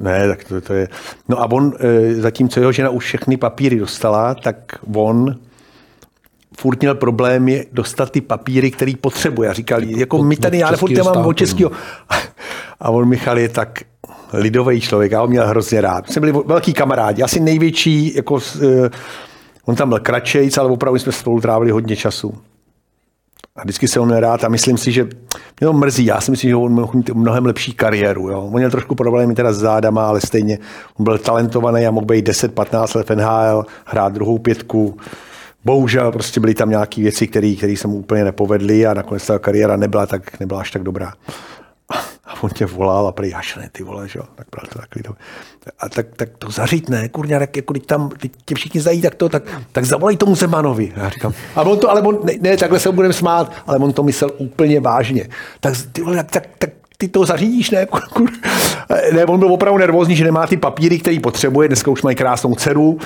ne, tak to, to je... No a on, eh, zatímco jeho žena už všechny papíry dostala, tak on furt měl problémy dostat ty papíry, který potřebuje. A říkal, jako my tady, já furt mám od českého. A on Michal je tak lidový člověk, já ho měl hrozně rád. Jsme byli velký kamarádi, asi největší, jako, uh, on tam byl kratšejc, ale opravdu jsme spolu trávili hodně času. A vždycky se on rád a myslím si, že mě to mrzí. Já si myslím, že on mohl mít mnohem lepší kariéru. Jo. On měl trošku problémy teda s zádama, ale stejně on byl talentovaný a mohl být 10-15 let v NHL, hrát druhou pětku bohužel prostě byly tam nějaké věci, které se mu úplně nepovedly a nakonec ta kariéra nebyla, tak, nebyla až tak dobrá. A on tě volal a prý, ne, ty vole, že jo, tak bral to takový to. A tak, tak to zařít, ne, kurňa, tak jako když tam teď tě všichni znají, tak to, tak, tak zavolej tomu Zemanovi. Já říkám, a on to, ale on, ne, ne takhle se budeme smát, ale on to myslel úplně vážně. Tak, ty vole, tak, tak, tak ty to zařídíš, ne? Ne, on byl opravdu nervózní, že nemá ty papíry, který potřebuje. Dneska už mají krásnou dceru,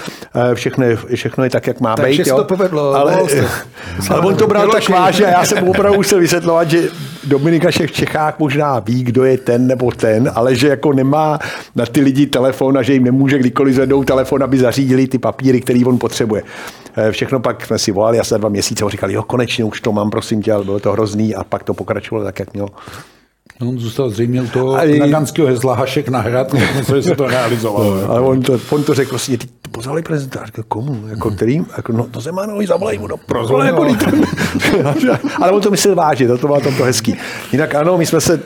eh, všechno je, všechno je tak, jak má Takže být. se to povedlo, Ale, jste. ale on to bral tak vážně a já jsem opravdu musel vysvětlovat, že Dominika Šech v Čechách možná ví, kdo je ten nebo ten, ale že jako nemá na ty lidi telefon a že jim nemůže kdykoliv zvednout telefon, aby zařídili ty papíry, který on potřebuje. Eh, Všechno pak jsme si volali asi dva měsíce a říkali, jo, konečně už to mám, prosím tě, ale bylo to hrozný a pak to pokračovalo tak, jak mělo. No, on zůstal zřejmě u toho A i- naganského hezla Hašek na hrad, myslím, že se to realizovalo. Ale on to, on to řekl prostě, ty pozvali prezidenta. A říkal, komu? Jako kterým? Jako, no, to Zemanovi zavolej mu do prozor, jako, Ale on to myslel vážně, to, to bylo tam to hezký. Jinak ano, my jsme se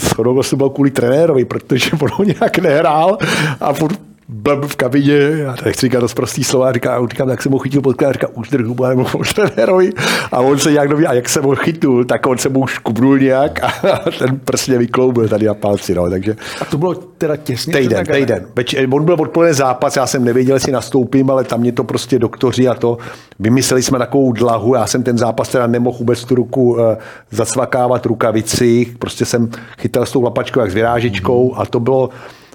shodou vlastně byl kvůli trenérovi, protože on ho nějak nehrál a furt byl v kabině, já nechci říkat dost prostý slova, a říká, říkám, tak jsem ho chytil pod říká, už drž hubu, nebo trenérovi. A on se nějak doví, a jak jsem ho chytul, tak on se mu už kubnul nějak a ten prsně vykloubil tady na palci, no, takže A to bylo teda těsně Týden, Naganem. týden. Več- On byl odpoledne zápas, já jsem nevěděl, jestli nastoupím, ale tam mě to prostě doktoři a to. Vymysleli jsme takovou dlahu, já jsem ten zápas teda nemohl vůbec tu ruku uh, zacvakávat rukavici, prostě jsem chytal s tou lapačkou jak s vyrážičkou a to bylo,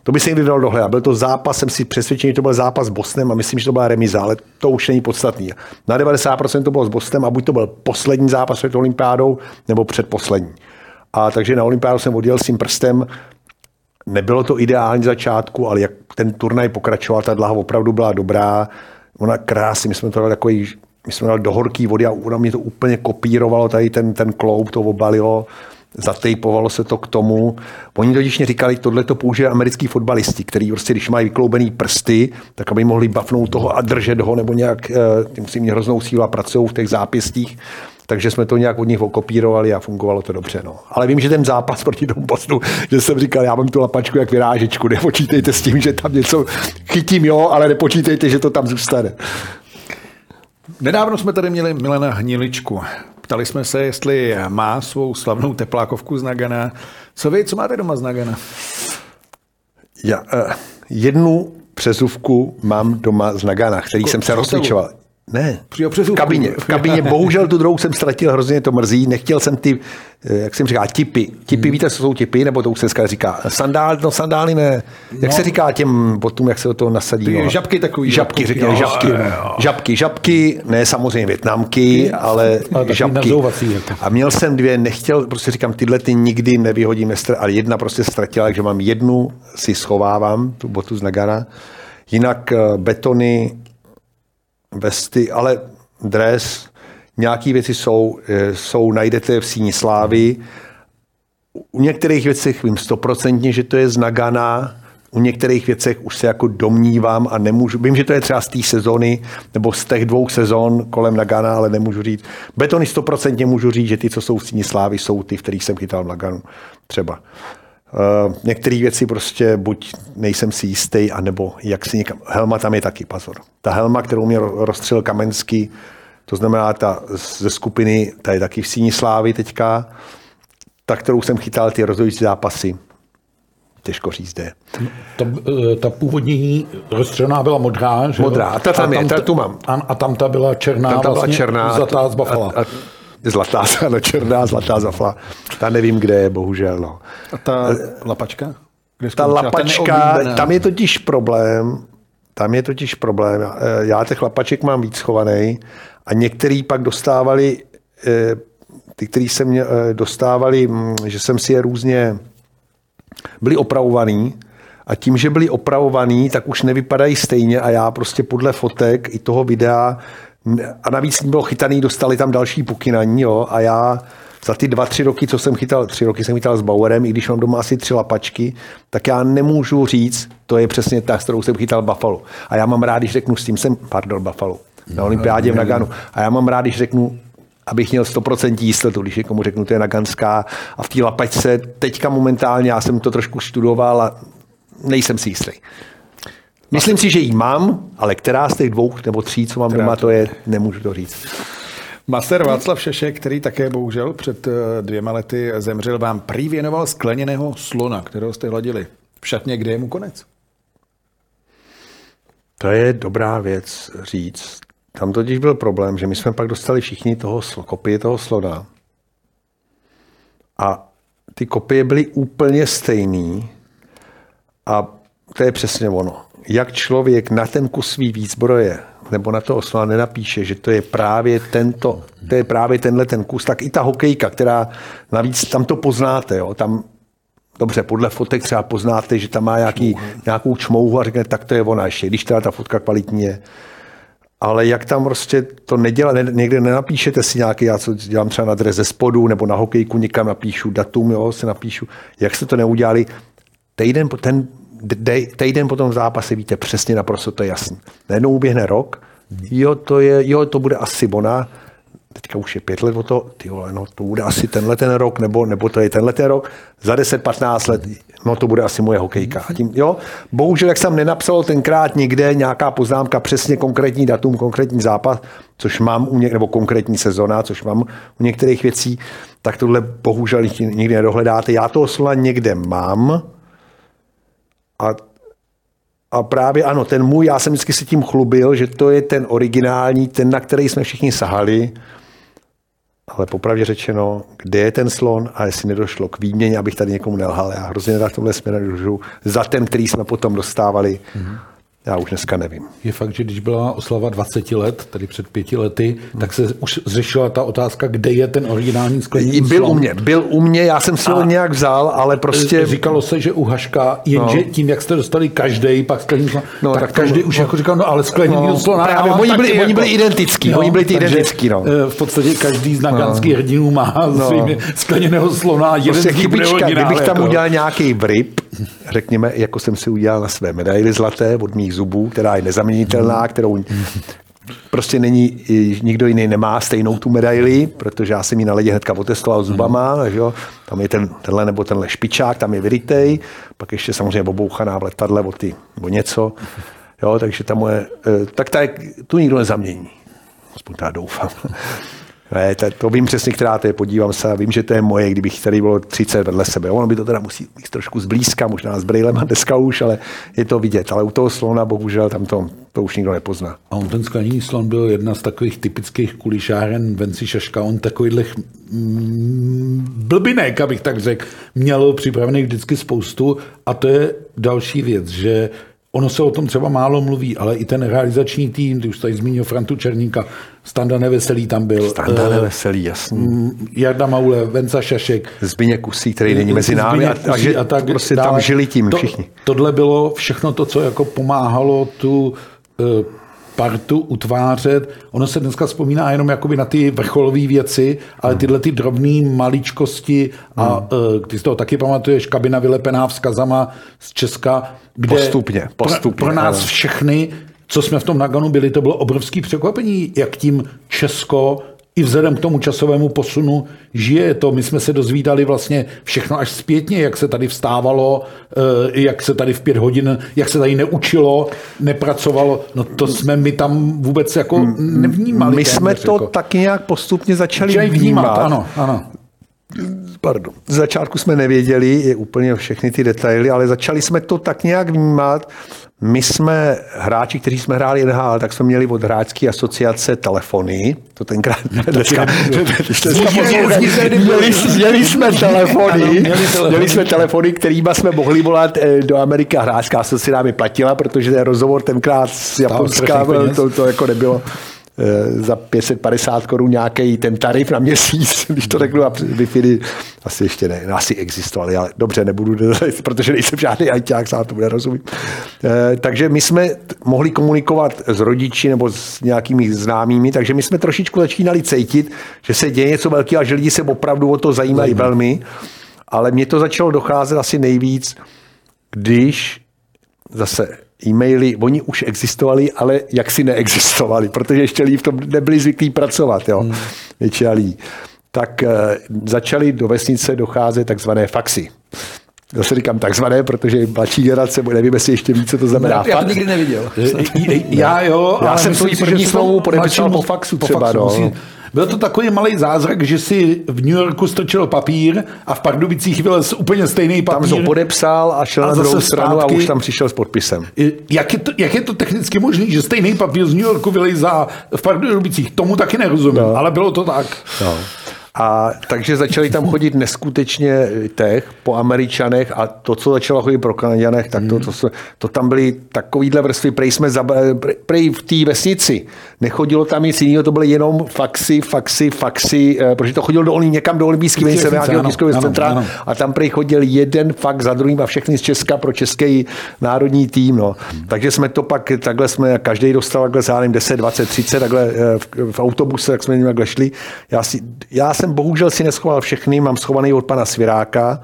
to by se někdy dalo dohledat. Byl to zápas, jsem si přesvědčený, že to byl zápas s Bosnem a myslím, že to byla remiza, ale to už není podstatný. Na 90% to bylo s Bosnem a buď to byl poslední zápas před olympiádou, nebo předposlední. A takže na olympiádu jsem odjel s tím prstem, Nebylo to ideální začátku, ale jak ten turnaj pokračoval, ta dlaha opravdu byla dobrá. Ona krásně, my jsme to dali takový, my jsme dali do horký vody a ona mě to úplně kopírovalo, tady ten, ten kloub to obalilo, zatejpovalo se to k tomu. Oni totiž mě říkali, tohle to použije americký fotbalisti, který prostě, když mají vykloubený prsty, tak aby mohli bafnout toho a držet ho, nebo nějak, ty musí mít hroznou sílu a pracují v těch zápěstích. Takže jsme to nějak od nich okopírovali a fungovalo to dobře. No. Ale vím, že ten zápas proti tomu Bosnu, že jsem říkal, já mám tu lapačku jak vyrážečku, nepočítejte s tím, že tam něco chytím, jo, ale nepočítejte, že to tam zůstane. Nedávno jsme tady měli Milena Hniličku. Ptali jsme se, jestli má svou slavnou teplákovku z Nagana. Co vy, co máte doma z Nagana? Já, uh, jednu přezuvku mám doma z Nagana, který jsem se v hotelu? rozcvičoval. Ne, Přijel v přezůvku. kabině. V kabině. Bohužel tu druhou jsem ztratil, hrozně to mrzí. Nechtěl jsem ty, eh, jak jsem říkal, tipy. Tipy, víte, co jsou tipy? Nebo to už se dneska říká? Sandál, no sandály ne. Jak se říká těm potom, jak se do toho nasadí? Ty no? žabky takový, Žabky, jo. řekněme, Jo, žabky. jo. Žabky, žabky, ne samozřejmě větnamky, ale takový žabky. jako. A měl jsem dvě, nechtěl, prostě říkám, tyhle ty nikdy nevyhodím, ale jedna prostě ztratila, takže mám jednu, si schovávám, tu botu z Nagana. Jinak eh, betony, vesty, ale dres, nějaké věci jsou, eh, jsou, najdete v síni slávy. U některých věcech vím stoprocentně, že to je z Nagana, u některých věcech už se jako domnívám a nemůžu, vím, že to je třeba z té sezony, nebo z těch dvou sezon kolem Nagana, ale nemůžu říct. Betony stoprocentně můžu říct, že ty, co jsou v síni slávy, jsou ty, v kterých jsem chytal v Naganu třeba. Uh, některé věci prostě buď nejsem si jistý, anebo jak si někam... Helma tam je taky, pozor. Ta helma, kterou mě ro- rozstřelil Kamenský, to znamená ta ze skupiny, ta je taky v síni slávy teďka, ta, kterou jsem chytal ty rozhodující zápasy, těžko říct, kde. je. Ta, eh, ta původní rozstřelná byla modrá, že? Modrá, ta tam je, ta tu mám. A, a tam ta byla černá, Tam ta byla vlastně černá. zlatá z Buffalo. A, a, zlatá, ano, černá, zlatá zafla. Ta nevím, kde je, bohužel. No. A ta lapačka? Kde Ta lapačka, tam je totiž problém, tam je totiž problém. Eh, Já těch lapaček mám víc schovaný a některý pak dostávali, eh, ty, který se mě eh, dostávali, mm, že jsem si je různě, byli opravovaný a tím, že byli opravovaný, tak už nevypadají stejně a já prostě podle fotek i toho videa a navíc bylo chytaný, dostali tam další pokynání, jo, a já za ty dva, tři roky, co jsem chytal, tři roky jsem chytal s Bauerem, i když mám doma asi tři lapačky, tak já nemůžu říct, to je přesně ta, s kterou jsem chytal Buffalo. A já mám rád, když řeknu, s tím jsem, pardon, Buffalo, na olympiádě v Naganu. A já mám rád, když řeknu, abych měl 100% jistotu, když někomu řeknu, to je Naganská. A v té lapačce teďka momentálně, já jsem to trošku studoval a nejsem si jistý. Myslím si, že ji mám, ale která z těch dvou nebo tří, co mám doma, to je, nemůžu to říct. Master Václav Šešek, který také bohužel před eh, dvěma lety zemřel, vám prý věnoval skleněného slona, kterého jste hladili. V šatně, kde je mu konec? To je dobrá věc říct. Tam totiž byl problém, že my jsme pak dostali všichni toho kopie toho slona. A ty kopie byly úplně stejný. A to je přesně ono. Jak člověk na ten kus svý výzbroje nebo na to slona nenapíše, že to je právě tento, to je právě tenhle ten kus, tak i ta hokejka, která navíc tam to poznáte, jo, tam Dobře, podle fotek třeba poznáte, že tam má nějaký, nějakou čmouhu a řekne, tak to je ona ještě, když teda ta fotka kvalitní je. Ale jak tam prostě to nedělá, ne, někde nenapíšete si nějaký, já co dělám třeba na dres ze spodu, nebo na hokejku někam napíšu datum, jo, se napíšu, jak se to neudělali, týden, ten týden po tom zápase víte přesně naprosto, to je jasný. Najednou uběhne rok, jo, to, je, jo, to bude asi Bona, teďka už je pět let o to, ty vole, no to bude asi tenhle ten rok, nebo, nebo to je tenhle ten rok, za 10-15 let, no to bude asi moje hokejka. A tím, jo, bohužel, jak jsem nenapsal tenkrát nikde nějaká poznámka, přesně konkrétní datum, konkrétní zápas, což mám u něk, nebo konkrétní sezona, což mám u některých věcí, tak tohle bohužel nikdy nedohledáte. Já toho slova někde mám a a právě ano, ten můj, já jsem vždycky si tím chlubil, že to je ten originální, ten, na který jsme všichni sahali. Ale popravdě řečeno, kde je ten slon a jestli nedošlo k výměně, abych tady někomu nelhal. Já hrozně rád v tomhle směru za ten, který jsme potom dostávali. Mm-hmm já už dneska nevím. Je fakt, že když byla oslava 20 let, tedy před pěti lety, hmm. tak se už zřešila ta otázka, kde je ten originální skleněný Byl slon. u mě, byl u mě, já jsem si ho nějak vzal, ale prostě... Říkalo se, že u Haška, jenže no. tím, jak jste dostali každý, pak skleněný slon, no, tak, tak každý už no, jako říkal, no ale skleněný no, slona. Právě, oni byli, jako, oni byli identický, no, oni byli ty identický, no. Eh, v podstatě každý z naganských no. hrdinů má no. svým skleněného slona, jeden prostě chybička, kdybych tam jako. udělal nějaký vrip, řekněme, jako jsem si udělal na své medaily zlaté od mých zubů, která je nezaměnitelná, kterou prostě není, nikdo jiný nemá stejnou tu medaili, protože já jsem ji na ledě hnedka otestoval zubama, že jo? tam je ten, tenhle nebo tenhle špičák, tam je vyrytej, pak ještě samozřejmě obouchaná v letadle o, ty, o něco, jo? takže ta moje, eh, tak ta, tu nikdo nezamění. Aspoň já doufám. Ne, to, to vím přesně, která to je, podívám se a vím, že to je moje, kdybych tady bylo 30 vedle sebe. Ono by to teda musí být trošku zblízka, možná s brýlem a dneska už, ale je to vidět. Ale u toho slona bohužel tam to, to už nikdo nepozná. A on ten skleněný slon byl jedna z takových typických kulišáren Venci Šaška. On takových mm, blbinek, abych tak řekl, měl připravených vždycky spoustu. A to je další věc, že Ono se o tom třeba málo mluví, ale i ten realizační tým, ty už tady zmínil Frantu Černíka, Standa Neveselý tam byl. Standa uh, Neveselý, jasný. Mm, Jarda Maule, Venca Šašek. Zbigněk Kusí, který není mezi námi. A, a, že a tak prostě dále. tam žili tím to, všichni. Tohle bylo všechno to, co jako pomáhalo tu uh, partu utvářet. Ono se dneska vzpomíná jenom jakoby na ty vrcholové věci, ale hmm. tyhle ty drobné maličkosti a hmm. uh, ty z toho taky pamatuješ, kabina vylepená vzkazama z Česka, kde postupně, postupně, pro, pro nás ale... všechny, co jsme v tom Naganu byli, to bylo obrovský překvapení, jak tím Česko i vzhledem k tomu časovému posunu žije to. My jsme se dozvídali vlastně všechno až zpětně, jak se tady vstávalo, eh, jak se tady v pět hodin, jak se tady neučilo, nepracovalo. No to jsme my tam vůbec jako nevnímali. My jsme to jako. tak nějak postupně začali vnímat. vnímat. Ano, ano. Pardon. Z začátku jsme nevěděli je úplně všechny ty detaily, ale začali jsme to tak nějak vnímat. My jsme hráči, kteří jsme hráli NHL, tak jsme měli od hráčské asociace telefony. To tenkrát dneska, měli, jsme telefony, měli jsme telefony, kterými jsme mohli volat eh, do Ameriky hráčská asociace nám je platila, protože ten rozhovor tenkrát z Japonska to, to jako nebylo za 550 korun nějaký ten tarif na měsíc, když to řeknu, a wi asi ještě ne, asi existovaly, ale dobře, nebudu, protože nejsem žádný ajťák, sám to bude rozumím. Eh, takže my jsme mohli komunikovat s rodiči nebo s nějakými známými, takže my jsme trošičku začínali cítit, že se děje něco velkého a že lidi se opravdu o to zajímají Zajímá. velmi, ale mně to začalo docházet asi nejvíc, když zase e-maily, oni už existovali, ale jaksi neexistovali, protože ještě lidi v tom nebyli zvyklí pracovat, jo, hmm. většina lidí. Tak e, začali do vesnice docházet takzvané faxy. Zase říkám takzvané, protože mladší generace, nevím, jestli ještě ví, co to znamená. Já to nikdy neviděl. já jo, já jsem svůj první smlouvu podepsal po faxu po třeba. Faxu, no. musí, Byl to takový malý zázrak, že si v New Yorku strčil papír a v Pardubicích vylez úplně stejný papír. Tam to podepsal a šel A na druhou stranu a už tam přišel s podpisem. Jak je, to, jak je to technicky možné, že stejný papír z New Yorku vylejzá v Pardubicích? Tomu taky nerozumím, no. ale bylo to tak. No. A takže začali tam chodit neskutečně těch po Američanech a to, co začalo chodit pro Kanaděnech, tak to, to, to, to tam byly takovýhle vrstvy, prej jsme za, prej v té vesnici. Nechodilo tam nic jiného, to byly jenom faxy, faxy, faxy, eh, protože to chodilo do, Olí- někam do Vždycky vesnice, nějakého ano, tiskového ano, centra ano. a tam prej chodil jeden fax za druhým a všechny z Česka pro český národní tým. No. Takže jsme to pak, takhle jsme, každý dostal takhle, já nevím, 10, 20, 30, takhle eh, v, v autobuse, tak jsme takhle šli. Já, si, já jsem bohužel si neschoval všechny, mám schovaný od pana Sviráka,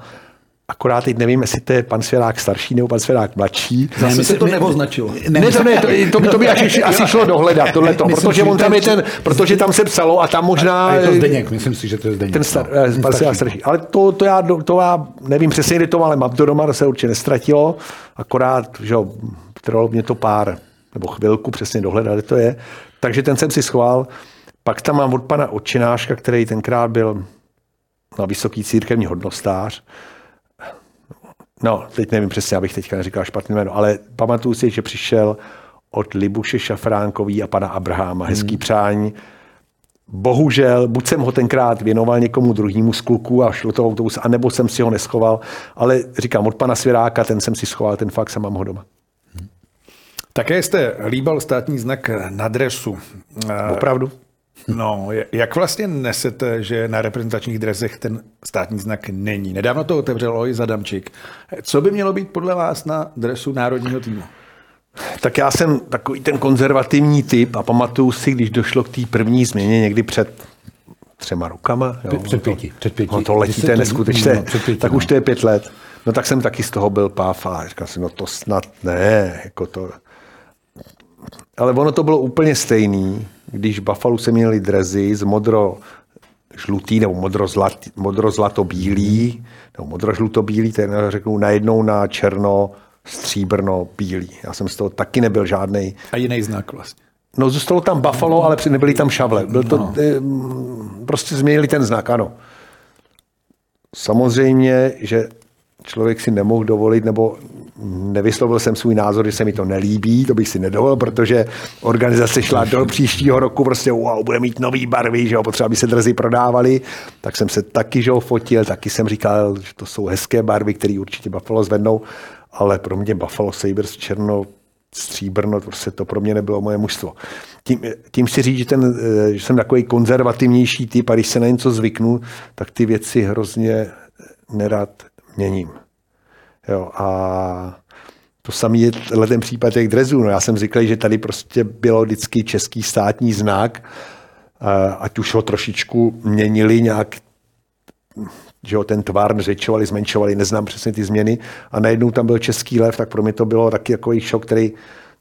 akorát teď nevím, jestli to je pan Svěrák starší nebo pan Svěrák mladší. Zase my se to neoznačilo. Ne, ne, to, ne, to, to, by- to by asi, asi šlo dohledat, tohleto, Myslím, protože že on tam je ten, protože tam se psalo a tam možná... A je to Zdeněk, myslím si, že to je Zdeněk. Ten star, no. eh, pan Svěrák starší. Ale to, to, já, to já nevím přesně, kde to ale mám to doma, to se určitě nestratilo, akorát, že jo, trvalo mě to pár, nebo chvilku přesně dohledat, kde to je. Takže ten jsem si schoval. Pak tam mám od pana Očináška, který tenkrát byl na vysoký církevní hodnostář. No, teď nevím přesně, abych teďka neříkal špatný jméno, ale pamatuju si, že přišel od Libuše Šafránkový a pana Abraháma. Hezký přání. Bohužel, buď jsem ho tenkrát věnoval někomu druhému z kluků a šlo to autobus, anebo jsem si ho neschoval, ale říkám, od pana Svěráka, ten jsem si schoval, ten fakt jsem mám ho doma. Také jste líbal státní znak na dresu. Opravdu? No, jak vlastně nesete, že na reprezentačních dresech ten státní znak není? Nedávno to otevřel Oj Zadamčík. Co by mělo být podle vás na dresu národního týmu? Tak já jsem takový ten konzervativní typ a pamatuju si, když došlo k té první změně někdy před třema rokama. Jo, Před pěti, před pěti. No to letí, to je neskutečné. no, před pěti, tak no. už to je pět let. No tak jsem taky z toho byl páv a říkal jsem, no to snad ne, jako to. Ale ono to bylo úplně stejný, když v Buffalo se měli drezy z modro žlutý nebo modrozlat, modrozlato-bílý, nebo modrožluto-bílý, ten řeknu najednou na černo, stříbrno, bílý. Já jsem z toho taky nebyl žádnej. A jiný znak vlastně. No zůstalo tam Buffalo, ale nebyly tam šavle. Byl to, no. prostě změnili ten znak, ano. Samozřejmě, že člověk si nemohl dovolit, nebo nevyslovil jsem svůj názor, že se mi to nelíbí, to bych si nedovolil, protože organizace šla do příštího roku, prostě wow, bude mít nový barvy, že jo, potřeba, aby se drzy prodávaly, tak jsem se taky, že jo, fotil, taky jsem říkal, že to jsou hezké barvy, které určitě Buffalo zvednou, ale pro mě Buffalo Sabres černo, stříbrno, prostě to pro mě nebylo moje mužstvo. Tím, tím si říct, že, ten, eh, že jsem takový konzervativnější typ a když se na něco zvyknu, tak ty věci hrozně nerad měním. Jo, a to samé je ten případ těch drezů. No, já jsem říkal, že tady prostě bylo vždycky český státní znak, eh, ať už ho trošičku měnili nějak že jo, ten tvar řečovali, zmenšovali, neznám přesně ty změny a najednou tam byl český lev, tak pro mě to bylo taky jako šok, který,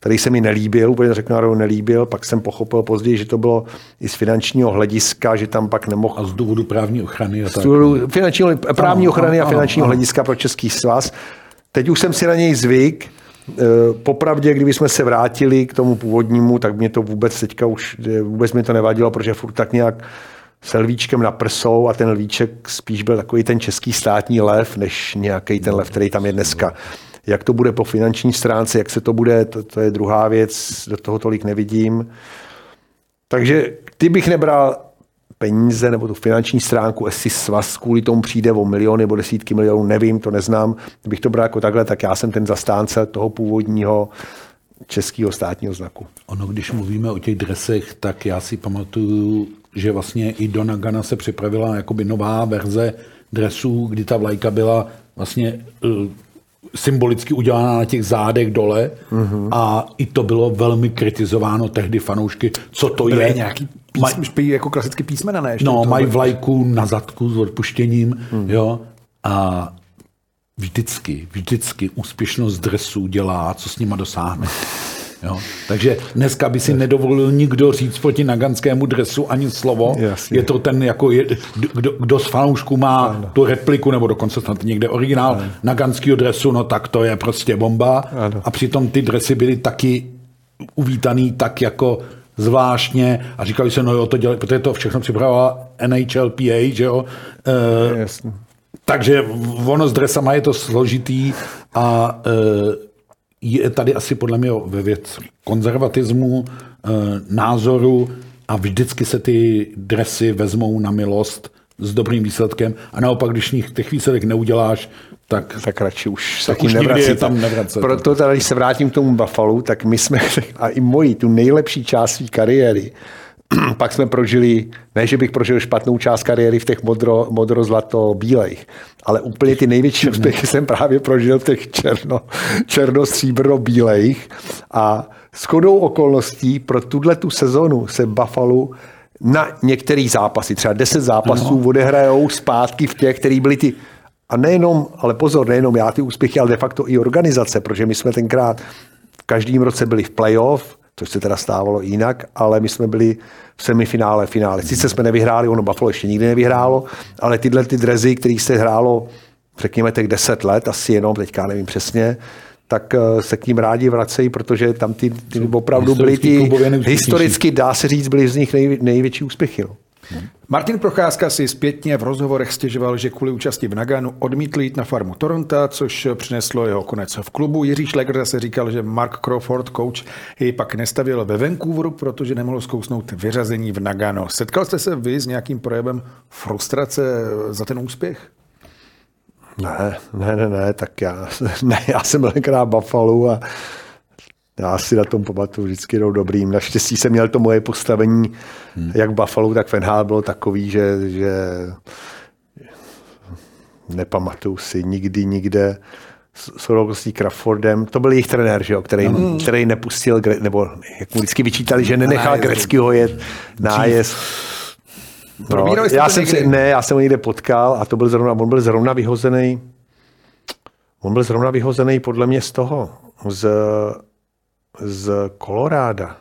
který se mi nelíbil, úplně řeknu, že nelíbil, pak jsem pochopil později, že to bylo i z finančního hlediska, že tam pak nemohl A z důvodu právní ochrany a z tak. důvodu finančního, právní Ano, ochrany a ano, finančního ano. hlediska pro Český svaz. Teď už jsem si na něj zvyk. Eh, Popravdě, kdybychom se vrátili k tomu původnímu, tak mě to vůbec teďka už, vůbec mi to nevadilo, protože furt tak nějak s lvíčkem na prsou a ten lvíček spíš byl takový ten český státní lev, než nějaký ten lev, který tam je dneska. Jak to bude po finanční stránce, jak se to bude, to, to je druhá věc, do toho tolik nevidím. Takže kdybych nebral peníze nebo tu finanční stránku, jestli svaz kvůli tomu přijde o miliony nebo desítky milionů, nevím, to neznám. Kdybych to bral jako takhle, tak já jsem ten zastánce toho původního českého státního znaku. Ono, když mluvíme o těch dresech, tak já si pamatuju, že vlastně i do Nagana se připravila jakoby nová verze dresů, kdy ta vlajka byla vlastně eh, symbolicky udělaná na těch zádech dole Mhm. a i to bylo velmi kritizováno tehdy fanoušky, co to Byly je. nějaký Maj- písm, špí, jako klasicky písmena, ne? No, mají vlajku na zadku s odpuštěním, hmm. jo, a vždycky, vždycky úspěšnost dresů dělá, co s nima dosáhne. Jo. Takže dneska by si nedovolil nikdo říct proti naganskému dresu ani slovo. Jasně. Je to ten, jako je, kdo, kdo z fanoušků má ano. tu repliku, nebo dokonce snad někde originál ano. naganského dresu, no tak to je prostě bomba. Ano. A přitom ty dresy byly taky uvítaný tak jako zvláštně a říkali se, no jo, to dělali, protože to všechno připravovala NHLPA, že jo. E, Jasně. takže ono s dresama je to složitý a e, je tady asi podle mě ve věc konzervatismu, e, názoru a vždycky se ty dresy vezmou na milost s dobrým výsledkem a naopak, když těch výsledek neuděláš, tak, tak radši už se Tak už nevracíte. tam nevracet. Proto tady, když se vrátím k tomu Buffalo, tak my jsme, a i moji, tu nejlepší část své kariéry, pak jsme prožili, ne, že bych prožil špatnou část kariéry v těch modro, modro-zlato-bílejch, ale úplně ty největší úspěchy jsem právě prožil v těch černo, černo-stříbrno-bílejch a s chodou okolností pro tuhle tu sezonu se Buffalo na některé zápasy, třeba 10 zápasů, no. odehrajou zpátky v těch, který byly ty a nejenom, ale pozor, nejenom já ty úspěchy, ale de facto i organizace, protože my jsme tenkrát v každém roce byli v playoff, což se teda stávalo jinak, ale my jsme byli v semifinále, finále. Sice jsme nevyhráli, ono Buffalo ještě nikdy nevyhrálo, ale tyhle ty drezy, který se hrálo, řekněme, těch 10 let, asi jenom, teďka nevím přesně, tak eh, se k ním rádi vracejí, protože tam ty, ty opravdu byly ty, historicky dá se říct, byly z nich nej, největší úspěchy. No. Martin Procházka si zpětně v rozhovorech stěžoval, že kvůli účasti v Naganu odmítl jít na farmu Toronto, což přineslo jeho konec v klubu. Jiří Šlegr zase říkal, že Mark Crawford, coach, jej pak nestavil ve Vancouveru, protože nemohl zkousnout vyřazení v Nagano. Setkal jste se vy s nějakým projevem frustrace za ten úspěch? Ne, ne, ne, ne, tak já, ne, já jsem byl Buffalo a já si na tom pamatuju vždycky jenom dobrým. Naštěstí jsem měl to moje postavení, hmm. jak v Buffalo, tak v NHL bylo takový, že, že nepamatuju si nikdy, nikde s okolností Crawfordem, to byl jejich trenér, že jo, který, hmm. který nepustil, nebo jak mu vždycky vyčítali, že nenechal nájezd. Greckýho jet nájezd. No, já jsem si, ne, já jsem ho někde potkal a to byl zrovna, on byl zrovna vyhozený, on byl zrovna vyhozený podle mě z toho, z, z Koloráda.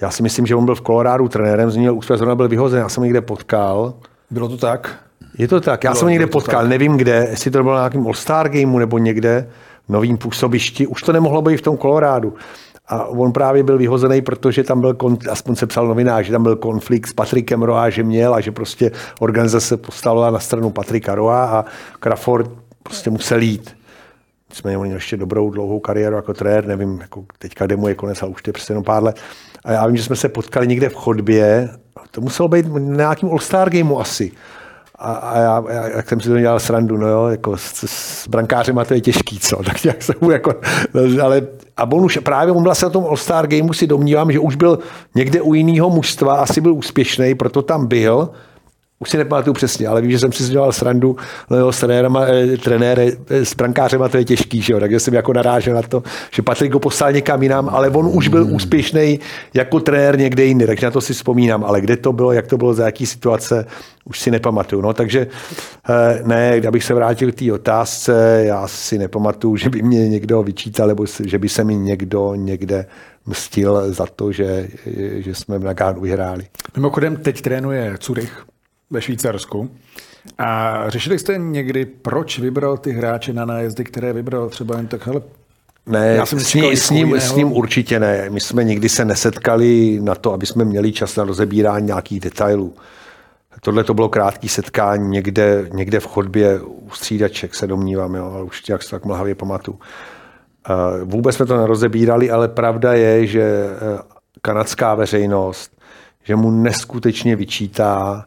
Já si myslím, že on byl v Kolorádu trenérem, z něho úspěch zrovna byl vyhozený, já jsem ho někde potkal. Bylo to tak? Je to tak, já Bylo- jsem ho někde potkal, tak. nevím kde, jestli to bylo na nějakém All-Star gameu nebo někde, v novým působišti, už to nemohlo být v tom Kolorádu. A on právě byl vyhozený, protože tam byl, aspoň se psal novinář, že tam byl konflikt s Patrikem Roa, že měl a že prostě organizace postavila na stranu Patrika Roa a Crawford prostě musel jít. Nicméně on měl ještě dobrou dlouhou kariéru jako trenér, nevím, jako teďka kde mu je konec, ale už to je jenom pár let. A já vím, že jsme se potkali někde v chodbě, to muselo být nějakým All-Star gameu asi. A, a já, já, jak jsem si to dělal srandu, no jo, jako s, s brankářem to je těžký, co, tak nějak jsem mu jako, ale a on už právě, on se na tom All-Star gameu si domnívám, že už byl někde u jiného mužstva, asi byl úspěšný, proto tam byl, už si nepamatuju přesně, ale vím, že jsem si dělal srandu no s trenérem, eh, trenére, eh, s brankářem a to je těžký, že jo? takže jsem jako narážel na to, že Patrik ho poslal někam jinam, ale on už byl úspěšný jako trenér někde jinde, takže na to si vzpomínám, ale kde to bylo, jak to bylo, za jaký situace, už si nepamatuju. No, takže eh, ne, abych se vrátil k té otázce, já si nepamatuju, že by mě někdo vyčítal, nebo že by se mi někdo někde mstil za to, že, že jsme v Nagánu vyhráli. Mimochodem, teď trénuje Curych ve Švýcarsku. A řešili jste někdy, proč vybral ty hráče na nájezdy, které vybral třeba jen tak, hele, Ne, Já jsem s, ní, s, ním, s ním určitě ne. My jsme nikdy se nesetkali na to, aby jsme měli čas na rozebírání nějakých detailů. Tohle to bylo krátké setkání někde, někde v chodbě u střídaček, se domnívám, jo, ale už jak se tak mlhavě pamatuju. Eh, Vůbec jsme to nerozebírali, ale pravda je, že eh, kanadská veřejnost, že mu neskutečně vyčítá,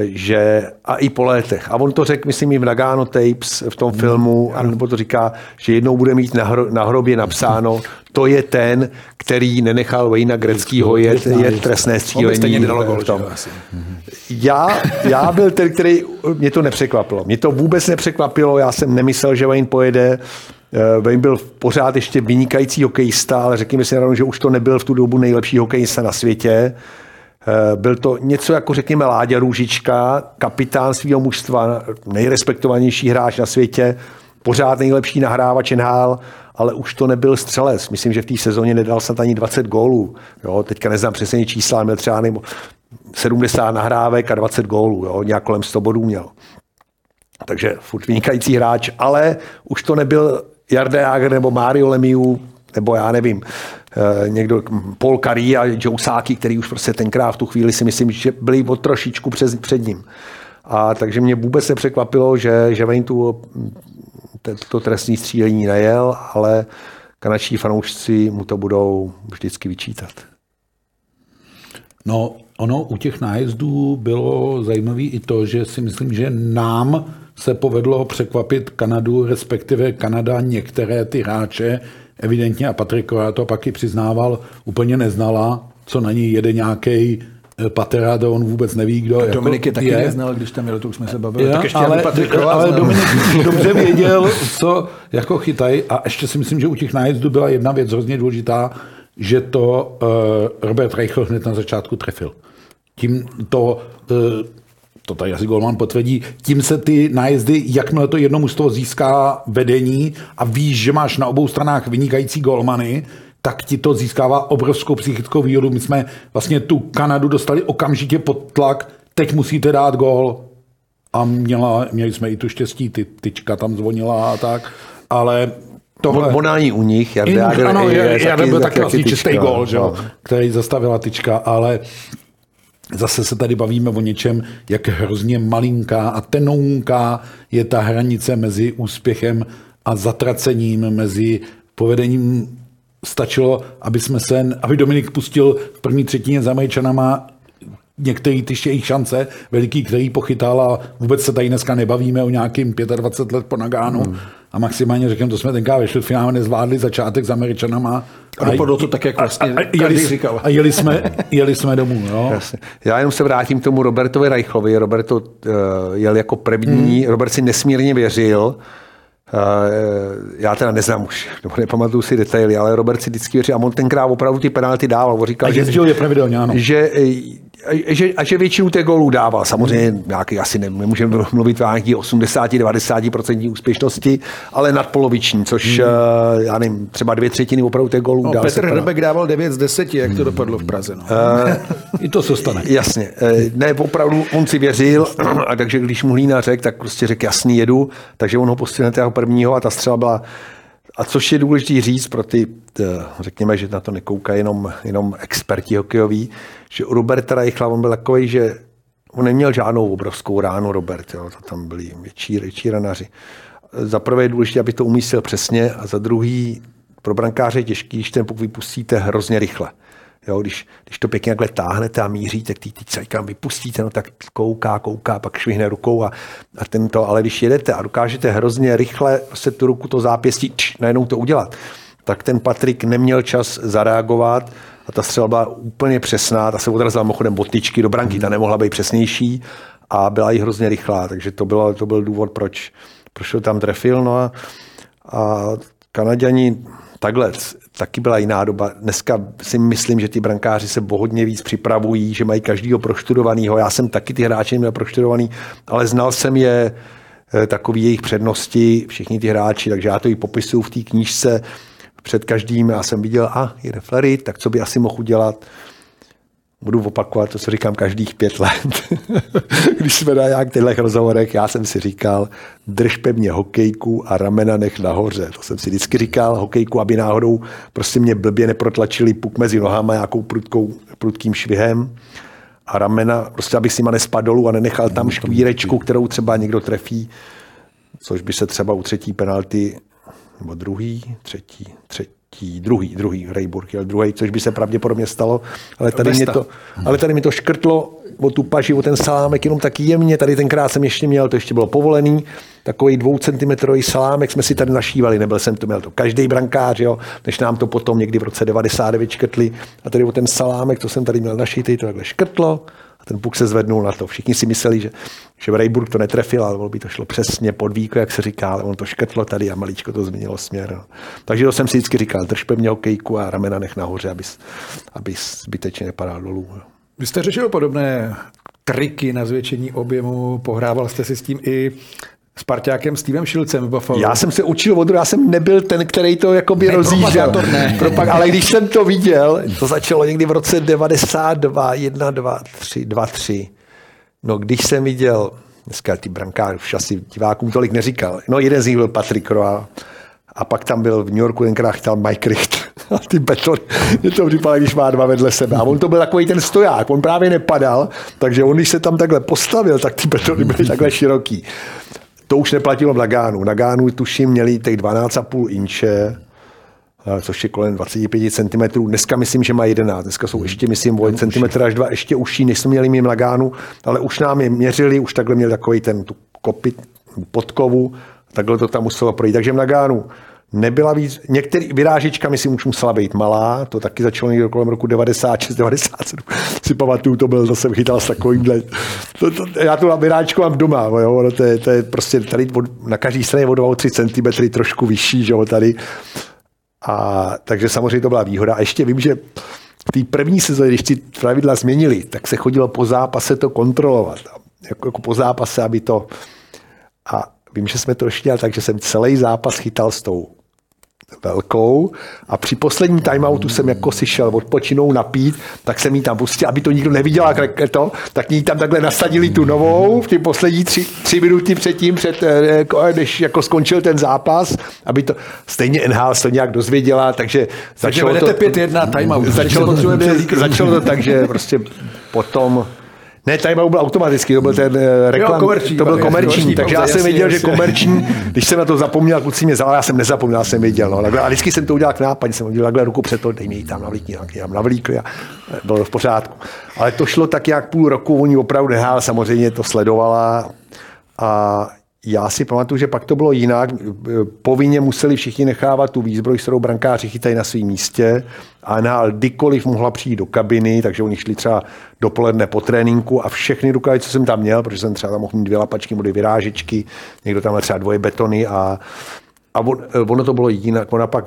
že a i po létech. A on to řekl, myslím, i v Nagano Tapes v tom filmu, a nebo to říká, že jednou bude mít na, hro, na hrobě napsáno, to je ten, který nenechal Wayna Greckýho jet, jet trestné střílení. asi. Já, já byl ten, který, mě to nepřekvapilo. Mě to vůbec nepřekvapilo, já jsem nemyslel, že Wayne pojede. Eh, Wayne byl pořád ještě vynikající hokejista, ale řekněme si že už to nebyl v tu dobu nejlepší hokejista na světě. Eh, Byl to něco jako, řekněme, Láďa Růžička, kapitán svého mužstva, nejrespektovanější hráč na světě, pořád nejlepší nahrávač NHL, ale už to nebyl střelec. Myslím, že v té sezóně nedal snad ani 20 gólů. Jo, teďka neznám přesně čísla, měl třeba nebo 70 nahrávek a 20 gólů. Jo, nějak kolem 100 bodů měl. Takže furt vynikající hráč, ale už to nebyl Jarda Jager nebo Mario Lemieux, nebo já nevím, někdo, Paul Curry a Joe Saki, který už prostě tenkrát v tu chvíli si myslím, že byli o trošičku před, před ním. A takže mě vůbec nepřekvapilo, že, že Wayne tu to trestní střílení nejel, ale kanačtí fanoušci mu to budou vždycky vyčítat. No, ono u těch nájezdů bylo zajímavé i to, že si myslím, že nám se povedlo překvapit Kanadu, respektive Kanada některé ty hráče, evidentně a Patrik to pak i přiznával, úplně neznala, co na ní jede nějaký eh, Paterado, on vůbec neví, kdo jako Dominik je taky je. neznal, když tam jel, to už jsme se bavili. Ja, tak ještě ale, ale Dominik dobře věděl, co jako chytají a ještě si myslím, že u těch nájezdů byla jedna věc hrozně důležitá, že to uh, Robert Reichl hned na začátku trefil. Tím to uh, to tady asi Golman potvrdí, tím se ty nájezdy, jakmile to jedno mužstvo získá vedení a víš, že máš na obou stranách vynikající golmany, tak ti to získává obrovskou psychickou výhodu. My jsme vlastně tu Kanadu dostali okamžitě pod tlak, teď musíte dát gol. A měla, měli jsme i tu štěstí, ty tyčka tam zvonila a tak, ale tohle... Bonání u nich, Jarda ano, je, Jader byl taky vlastně čistý gol, že, no. který zastavila tyčka, ale Zase se tady bavíme o něčem, jak hrozně malinká a tenounká je ta hranice mezi úspěchem a zatracením, mezi povedením stačilo, aby jsme se, aby Dominik pustil v první třetině za Američanama některé ty jejich šance, veliký, který pochytal a vůbec se tady dneska nebavíme o nějakým 25 let po Nagánu hmm. A maximálně řekněme, to jsme tenkrát ve finále nezvládli začátek s Američanama. A dopadlo to tak, jak vlastně a, a, jeli, říkal. A jeli jsme, jeli jsme domů. No. Jasně. Já jenom se vrátím k tomu Robertovi Reichlovi. Robert uh, jel jako první, hmm. Robert si nesmírně věřil, Uh, já teda neznám už, nebo nepamatuju si detaily, ale Robert si vždycky věřil a on tenkrát opravdu ty penalty dával. On říkal, a že, je pravidelně, ano. Že a že, a že většinu těch gólů dával. Samozřejmě nějaký asi ne, nemůžeme mluvit o nějaký 80-90% úspěšnosti, ale nadpoloviční, což hmm. já nevím, třeba dvě třetiny opravdu těch gólů no, dal. Petr Hrbek dával 9 z 10, jak to dopadlo v Praze. No. Uh, I to se stane. Jasně. Ne, opravdu on si věřil, a takže když mu Hlína řekl, tak prostě řekl jasný jedu, takže on ho pustil na prvního a ta střela byla a což je důležité říct pro ty, řekněme, že na to nekoukají jenom, jenom experti hokejoví, že u Roberta Reichla on byl takový, že on neměl žádnou obrovskou ránu Robert, jo, to tam byli větší, větší ranaři. Za prvé je důležité, aby to umístil přesně a za druhý pro brankáře je těžký, když ten puk vypustíte hrozně rychle. Jo, když, když to pěkně takhle táhnete a míříte té týce, kam vypustíte, no tak kouká, kouká, pak švihne rukou a, a tento, ale když jedete a dokážete hrozně rychle se tu ruku, to zápěstí, č, najednou to udělat, tak ten Patrik neměl čas zareagovat a ta střela byla úplně přesná, ta se odrazila mimochodem botičky do branky, ta nemohla být přesnější a byla i hrozně rychlá, takže to, bylo, to byl důvod, proč, proč to tam trefil. No a, a Kanaděni takhle, taky byla jiná doba. Dneska si myslím, že ty brankáři se hodně víc připravují, že mají každýho proštudovanýho. Já jsem taky ty hráče měl proštudovaný, ale znal jsem je eh, takový jejich přednosti, všichni ty hráči, takže já to i popisuju v té knížce před každým. Já jsem viděl, a je reflerit, tak co by asi mohl udělat budu opakovat to, co říkám každých pět let. Když jsme na nějak těchto rozhovorech, já jsem si říkal, drž pevně hokejku a ramena nech nahoře. To jsem si vždycky říkal, hokejku, aby náhodou prostě mě blbě neprotlačili puk mezi nohama nějakou prudkou, prudkým švihem a ramena, prostě abych si ma nespadl dolů a nenechal tam škvírečku, kterou třeba někdo trefí, což by se třeba u třetí penalty nebo druhý, třetí, třetí, třetí, druhý, druhý Rejburg jel druhý, což by se pravděpodobně stalo, ale tady, mě to, ale tady mi to škrtlo o tu paži, o ten salámek jenom tak jemně, tady tenkrát jsem ještě měl, to ještě bylo povolený, takový dvoucentimetrový salámek jsme si tady našívali, nebyl jsem to, měl to každý brankář, jo, než nám to potom někdy v roce 99 škrtli. A tady o ten salámek, to jsem tady měl našitý, to takhle škrtlo a ten puk se zvednul na to. Všichni si mysleli, že, že Rejburg to netrefil, ale by to šlo přesně pod víko, jak se říká, ale on to škrtlo tady a maličko to změnilo směr. No. Takže to jsem si vždycky říkal, drž pevně hokejku a ramena nech nahoře, aby, aby zbytečně nepadal dolů. No. Vy jste řešil podobné triky na zvětšení objemu, pohrával jste si s tím i s parťákem Stevem Šilcem v Buffalo. Já jsem se učil od já jsem nebyl ten, který to jakoby ne, rozjížděl. Ne. Propag, ale když jsem to viděl, to začalo někdy v roce 92, 1, 2, 3, 2, 3. No když jsem viděl, dneska ty brankáři už asi divákům tolik neříkal, no jeden z nich byl Patrik Roa, A pak tam byl v New Yorku tenkrát chytal Mike Richt. A ty betony, mě to připadá, když má dva vedle sebe. A on to byl takový ten stoják, on právě nepadal, takže on, když se tam takhle postavil, tak ty betony byly takhle široký. To už neplatilo v Nagánu. Nagánu tuším měli těch 12,5 inče, což je kolem 25 cm. Dneska myslím, že má 11. Dneska jsou ještě, myslím, o cm až dva ještě užší, než jsme měli mým Lagánu, ale už nám je měřili, už takhle měli takový ten tu kopit, podkovu, takhle to tam muselo projít. Takže v Nagánu nebyla víc, některý vyrážička, myslím, už musela být malá, to taky začalo někdo kolem roku 96, 97, si pamatuju, to byl, zase chytal s takovýmhle, to, to, já tu vyrážečku mám doma, jo, to, je, to je prostě tady od, na každý straně o 2-3 cm trošku vyšší, že jo, tady, a takže samozřejmě to byla výhoda. A ještě vím, že v té první sezóně, když ty pravidla změnili, tak se chodilo po zápase to kontrolovat. Jako, jako po zápase, aby to... A vím, že jsme to ještě dělali tak, že jsem celý zápas chytal s tou velkou a při posledním timeoutu jsem jako si šel odpočinou napít, tak jsem jí tam pustil, aby to nikdo neviděl, jak to, tak jí tam takhle nasadili tu novou v ty poslední tři, tři minuty předtím, před, eh, jako, než jako skončil ten zápas, aby to stejně NHL to nějak dozvěděla, takže začalo to, 5-1 timeout. Začalo, začalo to tak, že prostě potom ne, timeout byl automatický, to byl ten eh, reklam, jo, komerční, to byl komerční, takže já jsem věděl, že komerční, když jsem na to zapomněl, kluci mě vzal, já jsem nezapomněl, já jsem věděl. No, a vždycky jsem to udělal k nápadě, jsem udělal takhle ruku před to, dej mi ji tam navlíkni, nějaký tam navlíkli a bylo to v pořádku. Ale to šlo tak jak půl roku, oni opravdu nehál, samozřejmě to sledovala a já si pamatuju, že pak to bylo jinak. Povinně museli všichni nechávat tu výzbroj, kterou brankáři chytají na svém místě. A na kdykoliv mohla přijít do kabiny, takže oni šli třeba dopoledne po tréninku a všechny rukavice, co jsem tam měl, protože jsem třeba tam mohl mít dvě lapačky, dvě vyrážečky, někdo tam měl třeba dvoje betony a, a on, ono to bylo jinak. Ona pak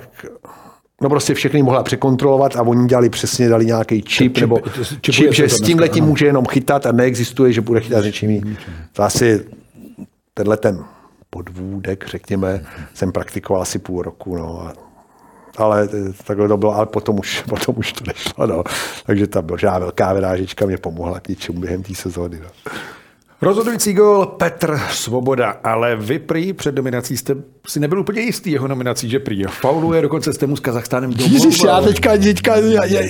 No prostě všechny mohla překontrolovat a oni dělali přesně, dali nějaký čip, čip nebo čip, že s tím letím může jenom chytat a neexistuje, že bude chytat s něčím jiným. To asi tenhle ten podvůdek, řekněme, jsem praktikoval asi půl roku. No. Ale takhle to bylo, ale potom už, potom už to nešlo. No. Takže ta možná velká vyrážička mě pomohla k něčemu během té sezóny. No. Rozhodující gol Petr Svoboda, ale vy prý před nominací jste si nebyl úplně jistý jeho nominací, že prý fauluje, dokonce jste mu s Kazachstánem Ježiš, já teďka, teďka,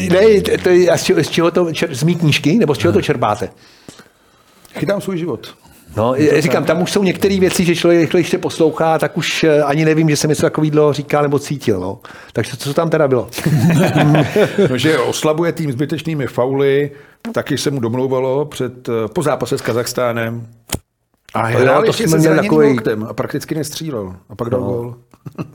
ne, to je, z čeho to, z mý knížky, nebo z čeho to čerpáte? Chytám svůj život. No, říkám, tam už jsou některé věci, že člověk, když se poslouchá, tak už eh, ani nevím, že jsem něco takového říkal nebo cítil. No. Takže co tam teda bylo? no, že oslabuje tým zbytečnými fauly, taky se mu domlouvalo před, eh, po zápase s Kazachstánem. A hrál to ještě se měl takový... a prakticky nestřílel. A pak dal no. gol.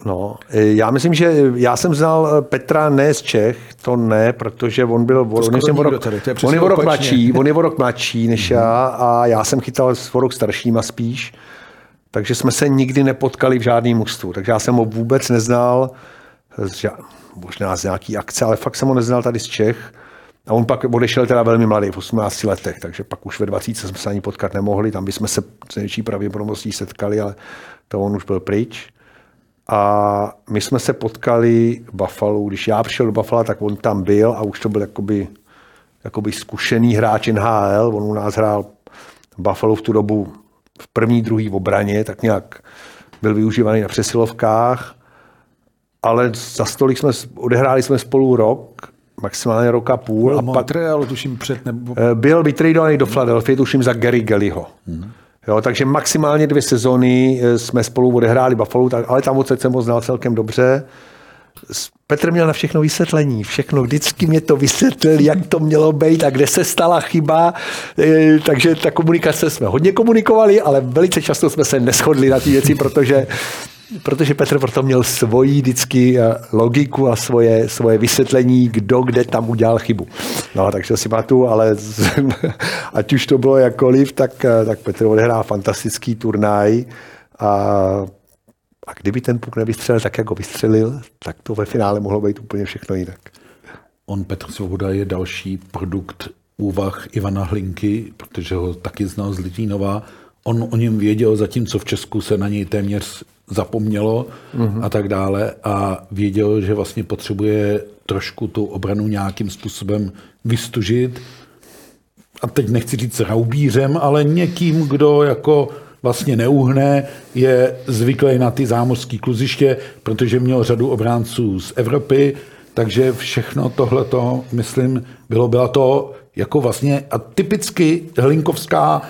No, e, já myslím, že já jsem znal e, Petra ne z Čech, to ne, protože on byl, on, je o rok, tady, on je o rok mladší, on je o rok mladší než já a já jsem chytal s o rok staršíma spíš, takže jsme se nikdy nepotkali v žádném mužstvu, takže já jsem ho vůbec neznal, možná z nějaký akce, ale fakt jsem ho neznal tady z Čech. A on pak odešel teda velmi mladý, v 18 letech, takže pak už ve 20 jsme se ani potkat nemohli, tam bychom se s největší pravděpodobností setkali, ale to on už byl pryč. A my jsme se potkali v Buffalo. Když já přišel do Buffalo, tak on tam byl a už to byl jakoby, jakoby zkušený hráč NHL. On u nás hrál v Buffalo v tu dobu v první, druhý obraně, tak nějak byl využívaný na přesilovkách. Ale za stolik jsme, odehráli jsme spolu rok, maximálně rok a půl. Byl a Montreal, pak, tuším před nebo... Eh, byl vytradovaný do Philadelphia, tuším za Gary Gellyho. Hmm. Jo, takže maximálně dvě sezony eh, jsme spolu odehráli Buffalo, ale tam odsaď jsem ho znal celkem dobře. Petr měl na všechno vysvětlení, všechno, vždycky mě to vysvětlil, jak to mělo být a kde se stala chyba, eh, takže ta komunikace jsme hodně komunikovali, ale velice často jsme se neschodli na ty věci, protože protože Petr proto měl svoji vždycky eh, logiku a svoje, svoje vysvětlení, kdo kde tam udělal chybu. No, takže si pamatuju, ale ať už to bylo jakkoliv, tak, eh, tak Petr odehrál fantastický turnaj a, a kdyby ten puk nevystřelil tak, jak ho vystřelil, tak to ve finále mohlo být úplně všechno jinak. On, Petr Svoboda, je další produkt úvah Ivana Hlinky, protože ho taky znal z Litvínova. On o něm věděl, zatímco v Česku se na něj téměř zapomnělo a tak dále a věděl, že vlastně potřebuje trošku tu obranu nějakým způsobem vystužit. A teď nechci říct raubířem, ale někým, kdo jako vlastně neuhne, je zvyklý na ty zámořské kluziště, protože měl řadu obránců z Evropy, takže všechno tohleto, myslím, bylo, byla to jako vlastně a typicky hlinkovská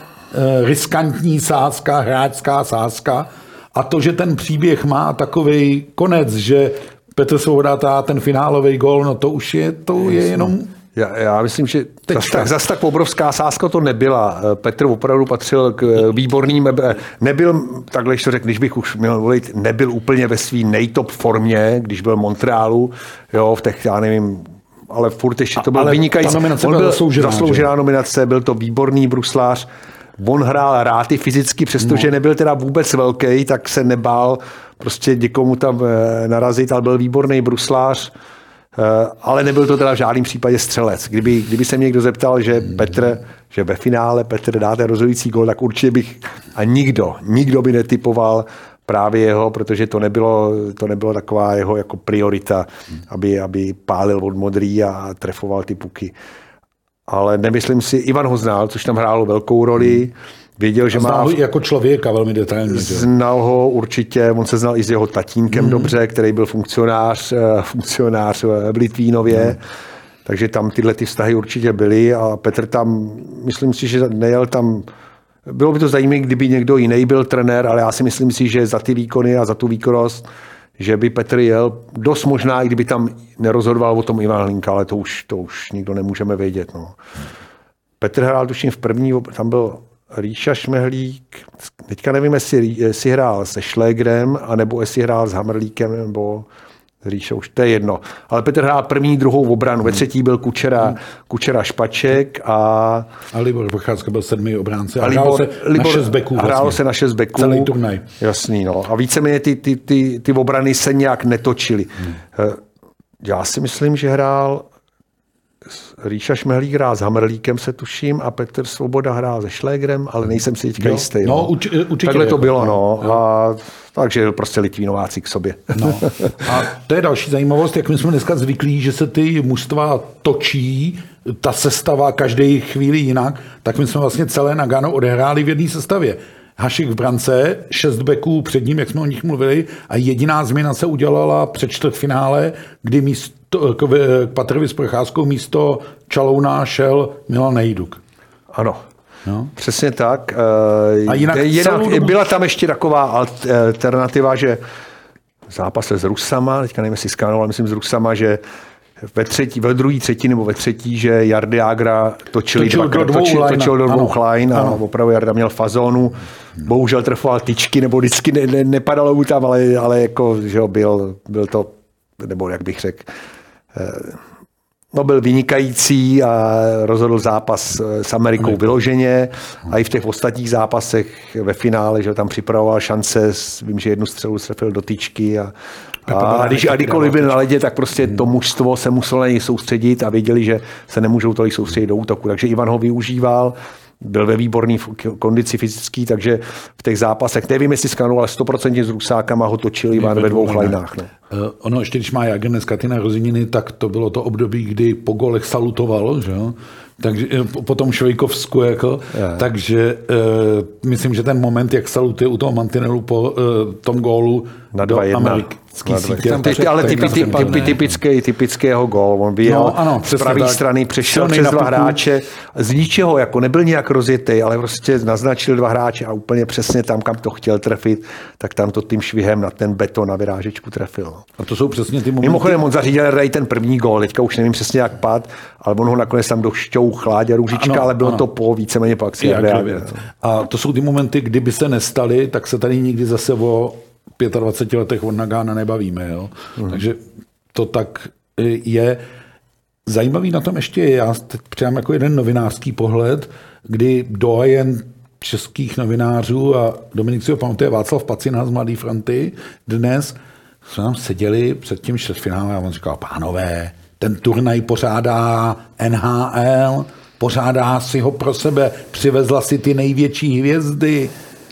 riskantní sázka, hráčská sázka a to, že ten příběh má takový konec, že Petr Svoboda ten finálový gol, no to už je, to je jenom já, já myslím, že zas tak, zas tak obrovská sázka to nebyla. Petr opravdu patřil k eh, výborným, eh, nebyl, takhle když to řekl, když bych už měl volit, nebyl úplně ve svý nejtop formě, když byl v Montrealu, jo, v těch, já nevím, ale furt ještě to byl vynikající. On byl zasloužená, zasloužená nominace, byl to výborný bruslář. On hrál ráty fyzicky, přestože no. nebyl teda vůbec velký, tak se nebál prostě někomu tam eh, narazit, ale byl výborný bruslář. Eh, ale nebyl to teda v žádném případě střelec. Kdyby, kdyby se mě někdo zeptal, že Petr, že ve finále Petr dá ten rozhodující gol, tak určitě bych a nikdo, nikdo by netypoval právě jeho, protože to nebylo, to nebylo taková jeho jako priorita, aby, aby pálil od modrý a trefoval ty puky. Ale nemyslím si, Ivan ho znal, což tam hrálo velkou roli. Věděl, že znal má... ho jako člověka velmi detailně. Znal ho určitě, on se znal i s jeho tatínkem hmm. dobře, který byl funkcionář, eh, funkcionář v Litvínově. Hmm. Takže tam tyhle ty vztahy určitě byly a Petr tam, myslím si, že nejel tam bylo by to zajímavé, kdyby někdo jiný byl trenér, ale já si myslím si, že za ty výkony a za tu výkonnost, že by Petr jel dost možná, i kdyby tam nerozhodoval o tom Ivan Hlinka, ale to už, to už nikdo nemůžeme vědět. No. Petr hrál tuším v první, tam byl Ríša Šmehlík, teďka nevím, jestli, jestli hrál se Šlégrem, anebo jestli hrál s Hamrlíkem, nebo Ríša, už to je jedno. Ale Petr hrál první, druhou obranu. Ve třetí byl Kučera, hmm. Kučera Špaček a... A Libor Procházka byl sedmý obránce a, a Libor, se Libor, na šest beků. Vlastně. Hrálo se na šest beků. Celý turnaj. Jasný, no. A víceméně ty, ty, ty, ty obrany se nějak netočily. Hmm. Já si myslím, že hrál Ríša Šmehlík hrál s Hamrlíkem, se tuším, a Petr Svoboda hrál se Šlégrem, ale nejsem si teďka jistý. No, no. Uč, určitě. Takhle to bylo, no. no. A, takže prostě Litvínováci k sobě. No. A to je další zajímavost, jak my jsme dneska zvyklí, že se ty mužstva točí, ta sestava každý chvíli jinak, tak my jsme vlastně celé Nagano odehráli v jedné sestavě. Hašik v brance, šest beků před ním, jak jsme o nich mluvili, a jediná změna se udělala před čtvrtfinále, kdy místo, k, k Patrovi s Procházkou místo Čalouna šel Milan Nejduk. Ano, No. Přesně tak. A jinak, jinak dobu... Byla tam ještě taková alternativa, že v zápase s Rusama, teďka nevím, jestli skánoval, myslím s Rusama, že ve, třetí, ve druhý třetí nebo ve třetí, že Jardy Agra točili točil, dva, do dvou točil, line, točil do dvou ano, line a ano. opravdu Jarda měl fazónu. Bohužel trfoval tyčky, nebo vždycky ne, ne, nepadalo mu tam, ale, ale jako, že jo, byl, byl to, nebo jak bych řekl, No, byl vynikající a rozhodl zápas eh, s Amerikou vyloženě a i v těch ostatních zápasech ve finále, že tam připravoval šance, vím, že jednu střelu trefil do tyčky a, a, a, když, a kdykoliv byl na ledě, tak prostě to mužstvo se muselo na něj soustředit a věděli, že se nemůžou tolik soustředit do útoku. Takže Ivan ho využíval, byl ve výborné kondici fyzický, takže v těch zápasech, nevím, jestli skanoval 100% s Rusákama, ho točil Ivan ve dvou lajnách. No. Uh, ono ještě, když má Jager dneska ty narozeniny, tak to bylo to období, kdy po golech salutoval, že jo? Takže eh, po tom Švejkovsku, jako, je. takže uh, myslím, že ten moment, jak salutuje u toho mantinelu po uh, tom gólu na do Ameriky, ty, ale typy, typy, typický, typického gol. On vyjel no, ano, z pravé strany, přešel přes dva hráče. Z ničeho, jako nebyl nějak rozjetý, ale prostě naznačil dva hráče a úplně přesně tam, kam to chtěl trefit, tak tam to tím švihem na ten beton na vyrážečku trefil. No. A to jsou přesně ty momenty. Mimochodem, on zařídil Ray ten první gol, teďka už nevím přesně jak pad, ale on ho nakonec tam došťou chládě růžička, ano, ale bylo ano. to po víceméně po akci. A to jsou ty momenty, kdyby se nestaly, tak se tady nikdy zase o 25 letech od Nagána nebavíme. Jo? Mm. Takže to tak je. Zajímavý na tom ještě je, já teď přijám jako jeden novinářský pohled, kdy dojen českých novinářů a Dominik si ho pamatuje Václav Pacina z Mladý fronty dnes jsme tam seděli před tím čtvrtfinálem a on říkal, pánové, ten turnaj pořádá NHL, pořádá si ho pro sebe, přivezla si ty největší hvězdy,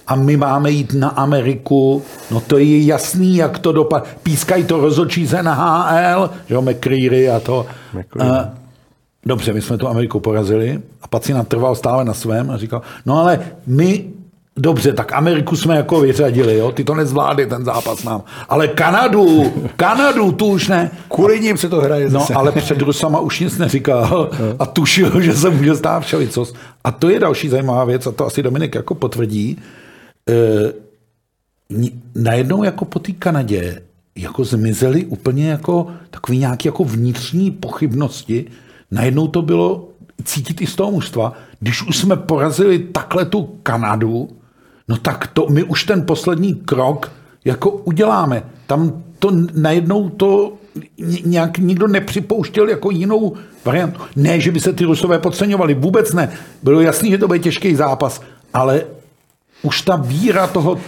a my máme jít na Ameriku, no to je jasný, jak to dopadne. Pískají to rozočí z NHL, že jo, McCreary a to. McCreary. Uh, dobře, my jsme tu Ameriku porazili a Pacina trval stále na svém a říkal, no ale my Dobře, tak Ameriku jsme jako vyřadili, jo? ty to nezvládli, ten zápas nám. Ale Kanadu, Kanadu, tu už ne. Kvůli ním se to hraje No, zase. ale před Rusama už nic neříkal a tušil, že se může stát všelicos. A to je další zajímavá věc, a to asi Dominik jako potvrdí. E, ni- najednou jako po té Kanadě jako zmizely úplně jako takový nějaký jako vnitřní pochybnosti. Najednou to bylo cítit i z toho mužstva. Když už jsme porazili takhle tu Kanadu, no tak to my už ten poslední krok jako uděláme. Tam to najednou to ně- nějak nikdo nepřipouštěl jako jinou variantu. Ne, že by se ty Rusové podceňovali, vůbec ne. Bylo jasný, že to bude těžký zápas, ale už ta víra toho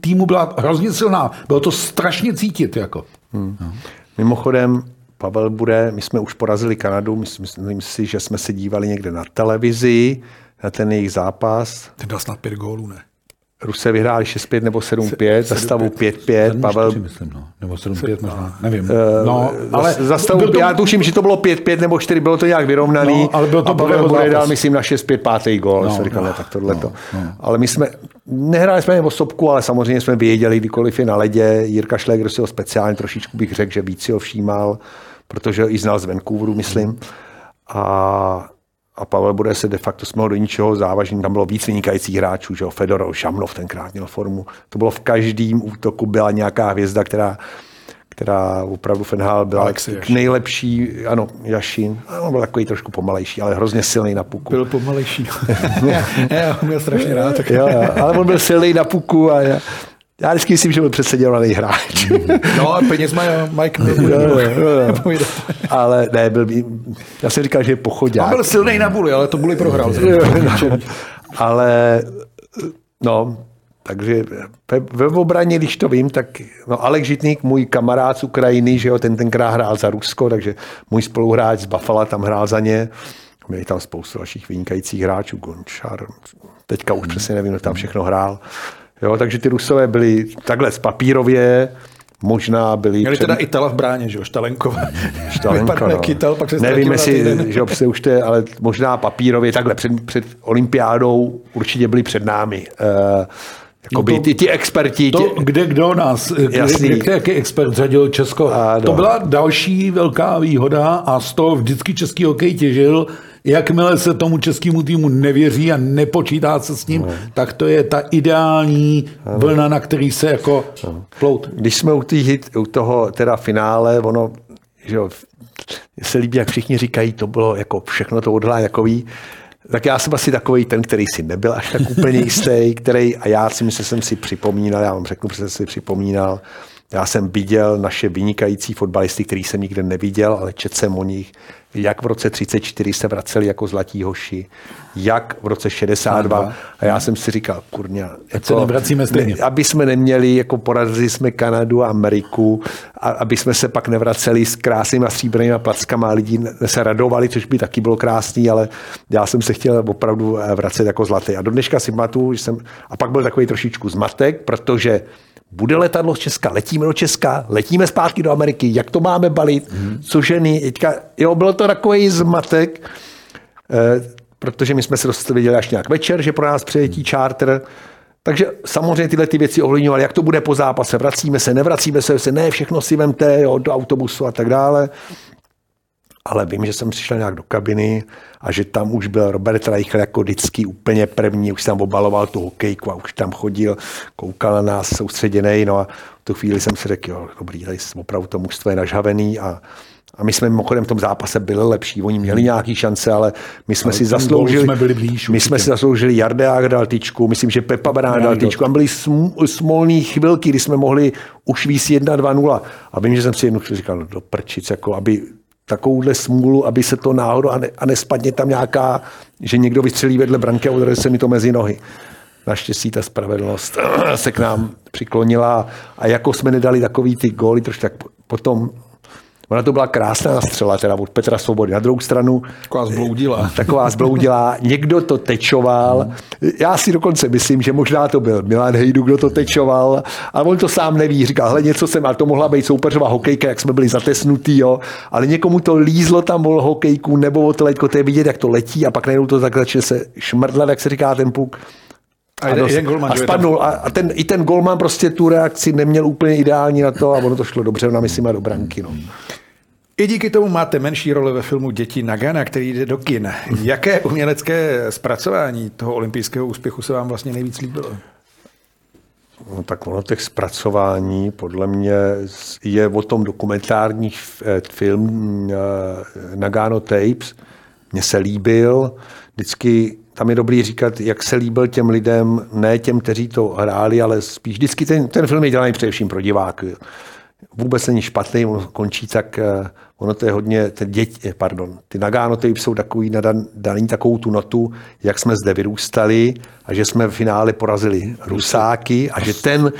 týmu byla hrozně silná. Bylo to strašně cítit. Jako. Mimochodem, Pavel bude, my jsme už porazili Kanadu, myslím, myslím si, že jsme se dívali někde na televizi, na ten jejich zápas. Ten dal snad pět gólů, ne? Rusé vyhráli 6-5 nebo 7-5, za stavu 5-5. Pavel, Pavel, myslím, no. Nebo 7-5 možná, nevím. Eh, No, ale za stavu, to- já tuším, že to bylo 5-5 nebo 4, bylo to nějak vyrovnaný. No, ale bylo to a Pavel bude dal, myslím, na 6-5 pátý gól. No, jsem říkal, no, tak tohle to. no, no. Ale my jsme, nehráli jsme o sobku, ale samozřejmě jsme věděli, kdykoliv je na ledě. Jirka Šlegr si ho speciálně trošičku bych řekl, že víc si ho všímal, protože ho i znal z Vancouveru, myslím. A a Pavel bude se de facto jsme ho do ničeho závažný. Tam bylo víc vynikajících hráčů, že jo, Fedorov, Šamnov tenkrát měl formu. To bylo v každém útoku byla nějaká hvězda, která která opravdu Fenhal byla Alexej k nejlepší, ano, Jašin, on byl takový trošku pomalejší, ale hrozně silný na puku. Byl pomalejší. já ho měl strašně rád. Tak... Jo, jo, ale on byl silný na puku a já, vždycky myslím, že byl předsedělaný hráč. No a peněz má Mike. Jo, jo. Nepovídat. ale ne, byl, by- já jsem říkal, že je On pochodák. byl silný na buli, ale to buli prohrál. ale no, takže ve, ve obraně, když to vím, tak no Alek Žitník, můj kamarád z Ukrajiny, že jo, ten tenkrát hrál za Rusko, takže můj spoluhráč z Buffalo tam hrál za ně. Měli tam spoustu dalších vynikajících hráčů, Gončar, teďka už přesně nevím, kdo tam všechno hrál. Jo, takže ty Rusové byli takhle z papírově, možná byli... Měli před- teda Itala v bráně, že jo, Štalenkova. Štalenko, no. Kytel, pak se Nevím, jestli, že jo, se už to ale možná papírově takhle před, před olympiádou určitě byli před námi. Uh, jako No to- ty, ty experti, To, tě, kde kdo nás, kde, Jasný. kde, kde jaký expert řadil Česko. Ano. To byla další velká výhoda a z toho vždycky český hokej těžil. Jakmile se tomu českému týmu nevěří a nepočítá se s ním, tak to je ta ideální vlna, na který se jako plout. když jsme u, tý, u toho teda finále, ono, že jo, se líbí, jak všichni říkají, to bylo jako všechno to odhlá jakový, tak já jsem asi takový ten, který si nebyl až tak úplně jistý, který, a já si myslím, že jsem si připomínal, já vám řeknu, protože jsem si připomínal, já jsem viděl naše vynikající fotbalisty, který jsem nikde neviděl, ale četl jsem o nich, jak v roce 34 se vraceli jako zlatí hoši, jak v roce 62. A já jsem si říkal, kurňa, jako, nevracíme stejně. Ne, aby jsme neměli, jako porazili jsme Kanadu a Ameriku, a aby jsme se pak nevraceli s krásnýma stříbrnýma plackama a lidi se radovali, což by taky bylo krásný, ale já jsem se chtěl opravdu eh, vracet jako zlatý. A do dneška si pamatuju, že jsem, a pak byl takový trošičku zmatek, protože bude letadlo z Česka, letíme do Česka, letíme zpátky do Ameriky, jak to máme balit, hmm. co ženy, teďka, jo, bylo to takový zmatek, Eh, protože my jsme se dozvěděli až nějak večer, že pro nás přijetí charter. Takže samozřejmě tyhle ty věci ovlivňovaly, jak to bude po zápase, vracíme se, nevracíme se, se ne, všechno si vemte jo, do autobusu a tak dále. Ale vím, že jsem přišel nějak do kabiny a že tam už byl Robert Reichl jako vždycky úplně první, už tam obaloval tu hokejku a už tam chodil, koukal na nás soustředěný, no a v tu chvíli jsem si řekl, jo, dobrý, tady opravdu to mužstvo je nažhavený a a my jsme mimochodem v tom zápase byli lepší. Oni měli nějaký šance, ale my jsme Ale si zasloužili. jsme byli blíž my jsme si zasloužili Jardeák dal tyčku, myslím, že Pepa Brán dal tyčku. Tam byly sm- smolné chvilky, kdy jsme mohli už víc 1-2-0. A vím, že jsem si jednou říkal, no do prčic, jako aby takovouhle smůlu, aby se to náhodou a, ne, a nespadně tam nějaká, že někdo vystřelí vedle branky a se mi to mezi nohy. Naštěstí ta spravedlnost se k nám přiklonila a jako jsme nedali takový ty góly, trošku tak potom Ona to byla krásná střela teda od Petra Svobody. Na druhou stranu Taková zbloudila. taková zbloudila, někdo to tečoval. Já si dokonce myslím, že možná to byl Milan Hejdu, kdo to tečoval, a on to sám neví. Říkal, hele, něco jsem, a to mohla být soupeřová hokejka, jak jsme byli zatesnutý, jo. ale někomu to lízlo tam vol hokejku, nebo o to letko, to je vidět, jak to letí, a pak najednou to tak začne se šmrdlat, jak se říká ten puk. A, jeden, jeden golman, a spadnul. A, a ten, i ten golman prostě tu reakci neměl úplně ideální na to a ono to šlo dobře, na myslím, do branky. No. I díky tomu máte menší roli ve filmu Děti Nagana, který jde do kin. Jaké umělecké zpracování toho olympijského úspěchu se vám vlastně nejvíc líbilo? No, tak ono těch zpracování podle mě je o tom dokumentární eh, film eh, Nagano Tapes. Mně se líbil. Vždycky tam je dobrý říkat, jak se líbil těm lidem, ne těm, kteří to hráli, ale spíš vždycky ten, ten film je dělaný především pro diváky. Vůbec není špatný, on končí tak, eh, ono to je hodně, ty děti, pardon, ty Nagano tapes jsou takový nadan, daný takovou tu notu, jak jsme zde vyrůstali a že jsme v finále porazili Rusáky a že ten,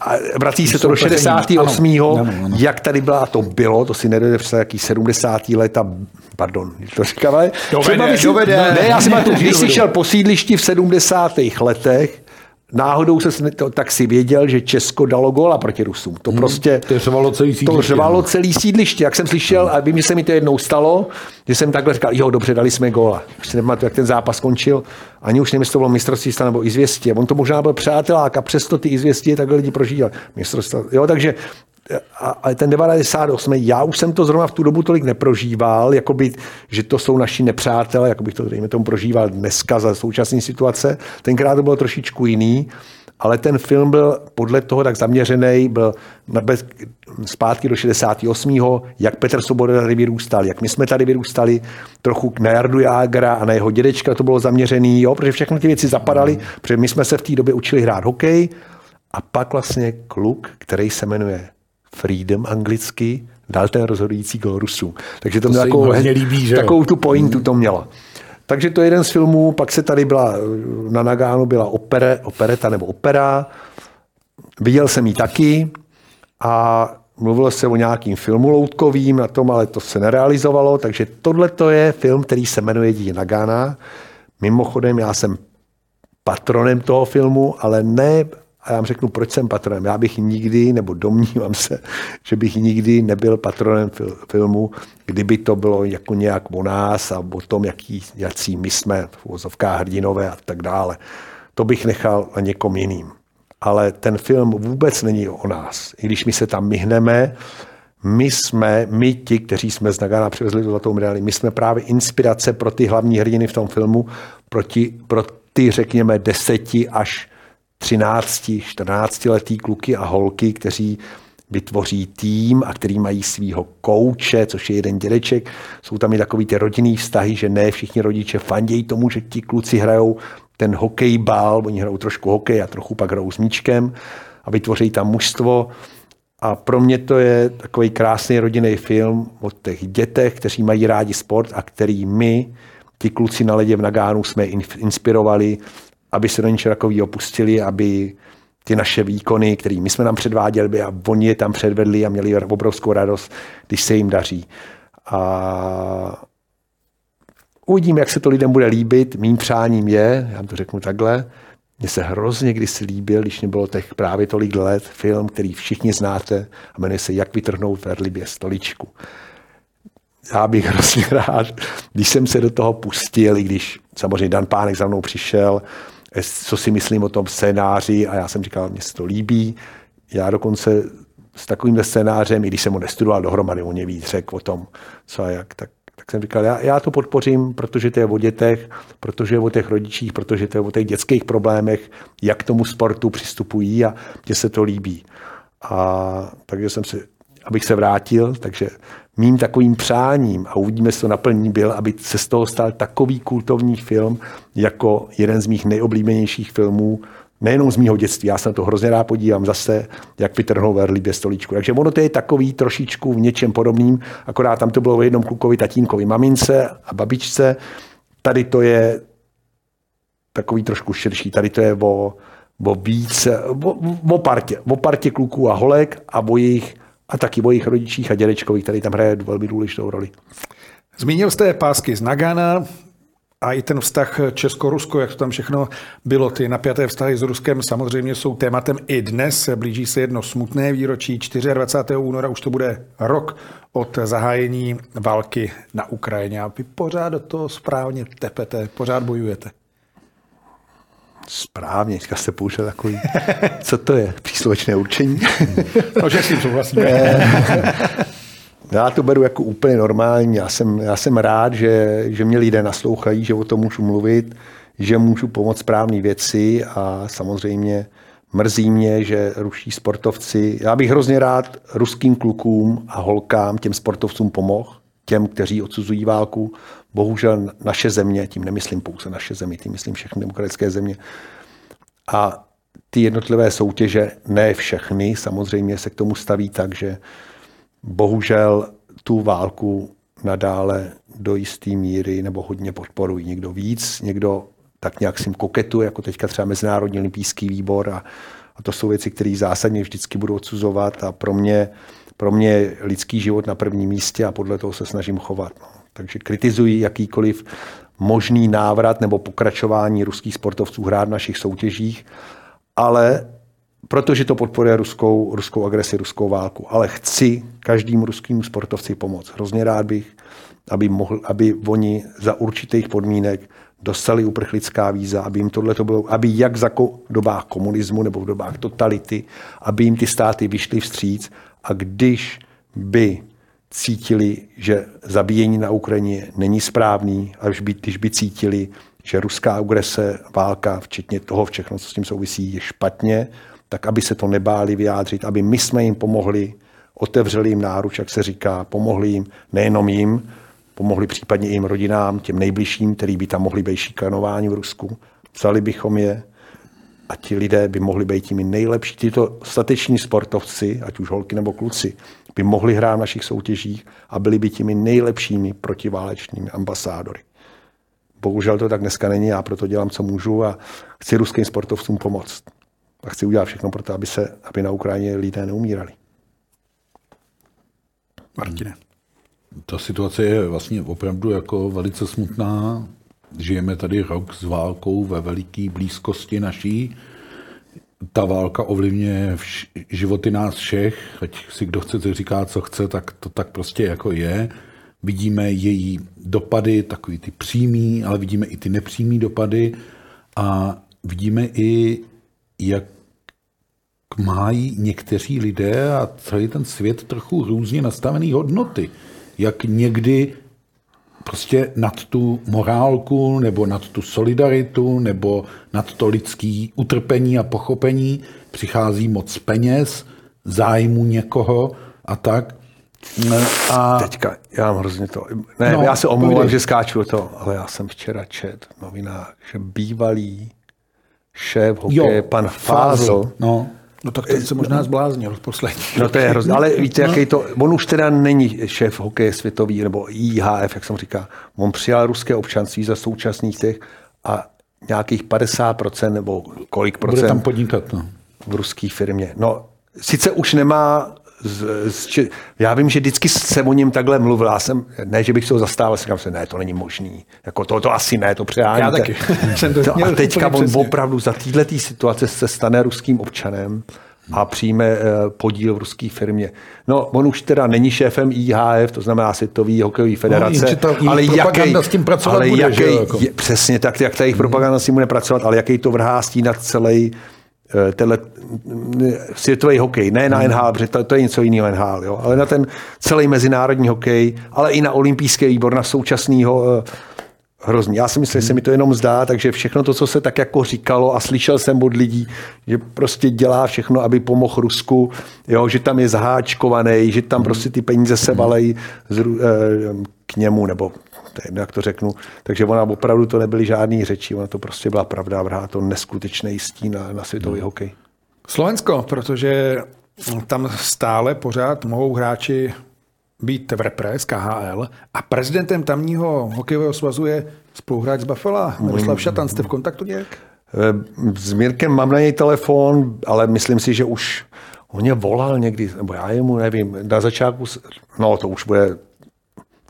a vrací se to do 68. Ano, ano, ano. jak tady byla, to bylo, to si nedojde v jaký 70. leta, pardon, to říkám, ale dovede, třeba myslím, dovede. Ne, já si tu, když jsi šel po sídlišti v 70. letech, náhodou se to, tak si věděl, že Česko dalo góla proti Rusům. To hmm, prostě... To řvalo celý sídliště. To řvalo no. celý sídliště. Jak jsem slyšel, hmm. a vím, že se mi to jednou stalo, že jsem takhle říkal, jo, dobře, dali jsme góla. Už si nepamatuju, jak ten zápas skončil. Ani už nevím, jestli to bylo mistrovství nebo izvěstě. On to možná byl přátelák a přesto ty izvěstě takhle lidi prožívali. Mistrovství. Jo, takže ale ten 98. já už jsem to zrovna v tu dobu tolik neprožíval, jakoby, že to jsou naši nepřátelé, jako bych to dejme tomu prožíval dneska za současné situace. Tenkrát to bylo trošičku jiný, ale ten film byl podle toho tak zaměřený, byl bez, zpátky do 68. jak Petr Svoboda tady vyrůstal, jak my jsme tady vyrůstali, trochu na Jardu Jágra a na jeho dědečka to bylo zaměřený, jo, protože všechny ty věci zapadaly, protože my jsme se v té době učili hrát hokej a pak vlastně kluk, který se jmenuje Freedom anglicky, dal ten rozhodující gol Rusů. Takže to, to mělo takovou, líbí, že takovou tu pointu hmm. to mělo. Takže to je jeden z filmů, pak se tady byla, na Nagánu byla opere, opereta nebo opera, viděl jsem ji taky a mluvilo se o nějakým filmu loutkovým na tom, ale to se nerealizovalo, takže tohle to je film, který se jmenuje Dí Nagana. Mimochodem, já jsem patronem toho filmu, ale ne a já vám řeknu, proč jsem patronem. Já bych nikdy, nebo domnívám se, že bych nikdy nebyl patronem filmu, kdyby to bylo jako nějak o nás a o tom, jaký, jaký my jsme, v hrdinové a tak dále. To bych nechal na někom jiným. Ale ten film vůbec není o nás. I když my se tam myhneme, my jsme, my ti, kteří jsme z Nagana přivezli do zlatou medaili, my jsme právě inspirace pro ty hlavní hrdiny v tom filmu, proti, pro ty, řekněme, deseti až 13, 14 letý kluky a holky, kteří vytvoří tým a který mají svého kouče, což je jeden dědeček. Jsou tam i takový ty rodinný vztahy, že ne všichni rodiče fandějí tomu, že ti kluci hrajou ten hokejbal, oni hrajou trošku hokej a trochu pak hrajou s míčkem a vytvoří tam mužstvo. A pro mě to je takový krásný rodinný film o těch dětech, kteří mají rádi sport a který my, ti kluci na ledě v Nagánu, jsme inspirovali aby se do něčeho opustili, aby ty naše výkony, které my jsme tam předváděli, a oni je tam předvedli a měli obrovskou radost, když se jim daří. A uvidím, jak se to lidem bude líbit. Mým přáním je, já to řeknu takhle, mně se hrozně kdysi líbil, když mě bylo těch právě tolik let, film, který všichni znáte a jmenuje se Jak vytrhnout verlibě stoličku. Já bych hrozně rád, když jsem se do toho pustil, i když samozřejmě Dan Pánek za mnou přišel, co si myslím o tom scénáři a já jsem říkal, mně se to líbí. Já dokonce s takovým scénářem, i když jsem ho nestudoval dohromady, on mě víc řekl o tom, co a jak, tak, tak jsem říkal, já, já to podpořím, protože to je o dětech, protože je o těch rodičích, protože to je o těch dětských problémech, jak k tomu sportu přistupují a mně se to líbí. A takže jsem si, abych se vrátil, takže mým takovým přáním, a uvidíme, to naplní, byl, aby se z toho stal takový kultovní film, jako jeden z mých nejoblíbenějších filmů, nejenom z mého dětství, já se na to hrozně rád podívám zase, jak vytrhnou Verlibě stoličku. Takže ono to je takový trošičku v něčem podobným, akorát tam to bylo o jednom klukovi, tatínkovi, mamince a babičce. Tady to je takový trošku širší, tady to je o, o víc, o, o, partě, o partě kluků a holek a o jejich a taky o jejich rodičích a dědečkovi, který tam hraje velmi důležitou roli. Zmínil jste pásky z Nagana a i ten vztah Česko-Rusko, jak to tam všechno bylo. Ty napjaté vztahy s Ruskem samozřejmě jsou tématem i dnes. Blíží se jedno smutné výročí. 24. února už to bude rok od zahájení války na Ukrajině. A vy pořád do toho správně tepete, pořád bojujete. Správně, teďka jste použil takový, co to je, příslovečné určení? no, že s tím souhlasím. Já to beru jako úplně normální. Já jsem, já jsem rád, že, že mě lidé naslouchají, že o tom můžu mluvit, že můžu pomoct správné věci a samozřejmě mrzí mě, že ruští sportovci. Já bych hrozně rád ruským klukům a holkám, těm sportovcům pomohl, těm, kteří odsuzují válku. Bohužel naše země, tím nemyslím pouze naše země, tím myslím všechny demokratické země. A ty jednotlivé soutěže, ne všechny, samozřejmě se k tomu staví tak, že bohužel tu válku nadále do jisté míry nebo hodně podporují. Někdo víc, někdo tak nějak s tím koketuje, jako teďka třeba Mezinárodní olympijský výbor a, a to jsou věci, které zásadně vždycky budou odsuzovat a pro mě, pro mě lidský život na prvním místě a podle toho se snažím chovat. No. Takže kritizuji jakýkoliv možný návrat nebo pokračování ruských sportovců hrát v našich soutěžích, ale protože to podporuje ruskou, ruskou agresi, ruskou válku. Ale chci každému ruskému sportovci pomoct. Hrozně rád bych, aby, mohl, aby oni za určitých podmínek dostali uprchlická víza, aby jim tohle to bylo, aby jak za dobách komunismu nebo v dobách totality, aby jim ty státy vyšly vstříc a když by cítili, že zabíjení na Ukrajině není správný, až by, když by cítili, že ruská agrese, válka, včetně toho všechno, co s tím souvisí, je špatně, tak aby se to nebáli vyjádřit, aby my jsme jim pomohli, otevřeli jim náruč, jak se říká, pomohli jim, nejenom jim, pomohli případně i jim rodinám, těm nejbližším, který by tam mohli být šikanováni v Rusku. Vzali bychom je a ti lidé by mohli být těmi nejlepší. Tito stateční sportovci, ať už holky nebo kluci, by mohli hrát v našich soutěžích a byli by těmi nejlepšími protiválečnými ambasádory. Bohužel to tak dneska není, já proto dělám, co můžu a chci ruským sportovcům pomoct. A chci udělat všechno pro to, aby, se, aby na Ukrajině lidé neumírali. Martine. Ta situace je vlastně opravdu jako velice smutná. Žijeme tady rok s válkou ve veliké blízkosti naší. Ta válka ovlivňuje životy nás všech, ať si kdo chce říká, co chce, tak to tak prostě jako je. Vidíme její dopady, takový ty přímý, ale vidíme i ty nepřímý dopady a vidíme i, jak mají někteří lidé a celý ten svět trochu různě nastavené hodnoty. Jak někdy prostě nad tu morálku, nebo nad tu solidaritu, nebo nad to lidský utrpení a pochopení přichází moc peněz, zájmu někoho a tak. A... Teďka, já mám hrozně to. Ne, no, já se omlouvám, že skáču to, ale já jsem včera čet v novinách, že bývalý šéf hokeje, jo, pan Fázl, no. No tak ten se možná zbláznil poslední. No to je hrozně, ale víte, no. jaký to, on už teda není šéf hokeje světový, nebo IHF, jak jsem říká. On přijal ruské občanství za současných těch a nějakých 50% nebo kolik procent. Bude tam podnikat, no. V ruské firmě. No, sice už nemá z, z, já vím, že vždycky se o něm takhle mluvil. Já jsem, ne, že bych se ho zastával, říkám se, ne, to není možný. Jako to, to asi ne, to přeháníte. Já taky. jsem to, to a teďka on přesně. opravdu za této situace se stane ruským občanem a přijme eh, podíl v ruské firmě. No, on už teda není šéfem IHF, to znamená Světový hokejový no, federace, no, ale jaký, s tím pracovat ale bude, jaký, že jako? je, přesně tak, jak ta jejich propaganda s tím bude pracovat, ale jaký to vrhá stínat celý tenhle světový hokej, ne na hmm. NHL, protože to, to je něco jiného NHL, jo, ale na ten celý mezinárodní hokej, ale i na olympijský výbor, na současného uh, hrozný. Já si myslím, že se mi to jenom zdá, takže všechno to, co se tak jako říkalo a slyšel jsem od lidí, že prostě dělá všechno, aby pomohl Rusku, jo, že tam je zaháčkovaný, že tam hmm. prostě ty peníze se valejí z, uh, k němu, nebo to je jedno, jak to řeknu. Takže ona opravdu to nebyly žádný řeči, ona to prostě byla pravda, vrhá to neskutečný stín na, na světový no. hokej. Slovensko, protože tam stále pořád mohou hráči být v repre z KHL a prezidentem tamního hokejového svazu je spoluhráč z Buffalo, Miroslav Šatan. Jste v kontaktu nějak? Eh, s Mírkem mám na něj telefon, ale myslím si, že už on mě volal někdy, nebo já jemu nevím, na začátku, no to už bude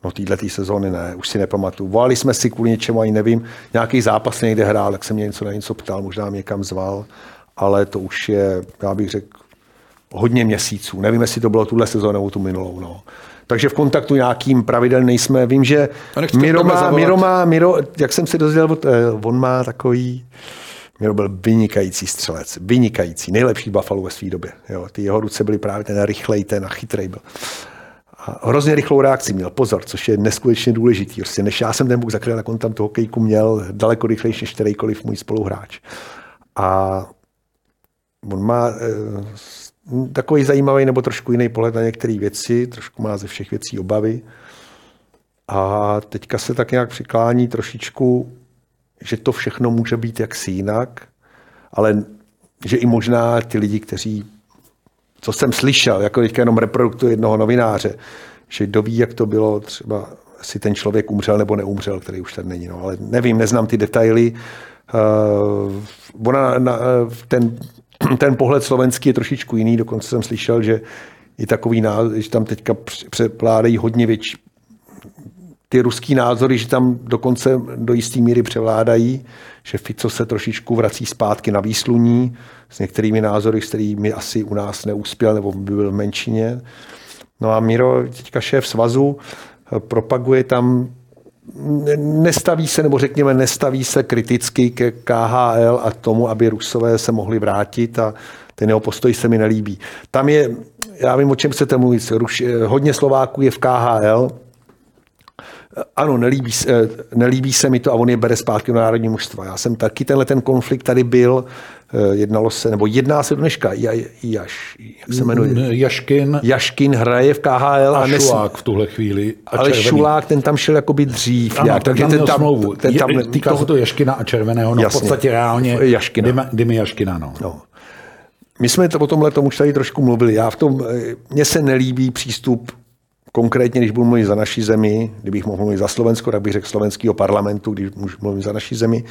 No této sezóny ne, už si nepamatuju. Volali jsme si kvůli něčemu, ani nevím, nějaký zápas někde hrál, tak jsem mě něco na něco ptal, možná mě někam zval, ale to už je, já bych řekl, hodně měsíců. Nevím, jestli to bylo tuhle sezónu nebo tu minulou. No. Takže v kontaktu nějakým pravidelně nejsme. Vím, že Miro má, Miro má, Miro, jak jsem si dozvěděl, eh, on má takový, Miro byl vynikající střelec, vynikající, nejlepší Buffalo ve své době. Jo. Ty jeho ruce byly právě ten rychlej, ten a chytrý byl. A hrozně rychlou reakci měl, pozor, což je neskutečně důležitý. Prostě než já jsem ten buk zakryl, tak on tam tu hokejku měl daleko rychlejší než kterýkoliv můj spoluhráč. A on má e, takový zajímavý nebo trošku jiný pohled na některé věci, trošku má ze všech věcí obavy. A teďka se tak nějak přiklání trošičku, že to všechno může být jaksi jinak, ale že i možná ty lidi, kteří, co jsem slyšel, jako teďka jenom reproduktu jednoho novináře, že kdo ví, jak to bylo třeba, si ten člověk umřel nebo neumřel, který už tady není. No, ale nevím, neznám ty detaily. Uh, ona, na, ten, ten pohled slovenský je trošičku jiný, dokonce jsem slyšel, že i takový, že tam teďka převládají hodně větší, ty ruský názory, že tam dokonce do jisté míry převládají, že Fico se trošičku vrací zpátky na výsluní s některými názory, s kterými asi u nás neuspěl nebo by byl v menšině. No a Miro, teďka šéf svazu, propaguje tam, nestaví se, nebo řekněme, nestaví se kriticky ke KHL a tomu, aby Rusové se mohli vrátit a ten jeho postoj se mi nelíbí. Tam je, já vím, o čem chcete mluvit, hodně Slováků je v KHL, ano, nelíbí, nelíbí se mi to a on je bere zpátky do národní mužstva. Já jsem taky tenhle ten konflikt tady byl, eh, jednalo se, nebo jedná se do dneška, Jaš, jak se jmenuje? Jaškin. Jaškin hraje v KHL. A, a Šulák v tuhle chvíli. A ale červený. Šulák, ten tam šel jakoby dřív. Ano, jak, ten, tam ten, tam, smlouvu. ten tam, Je, týká toho, se to Jaškina a Červeného, no jasně, v podstatě reálně Jaškina. Dymy Jaškina. No. no. My jsme to o tomhle tomu už tady trošku mluvili. Já v tom, eh, mně se nelíbí přístup Konkrétně, když budu mluvit za naší zemi, kdybych mohl mluvit za Slovensko, tak bych řekl slovenského parlamentu, když mluvím za naší zemi,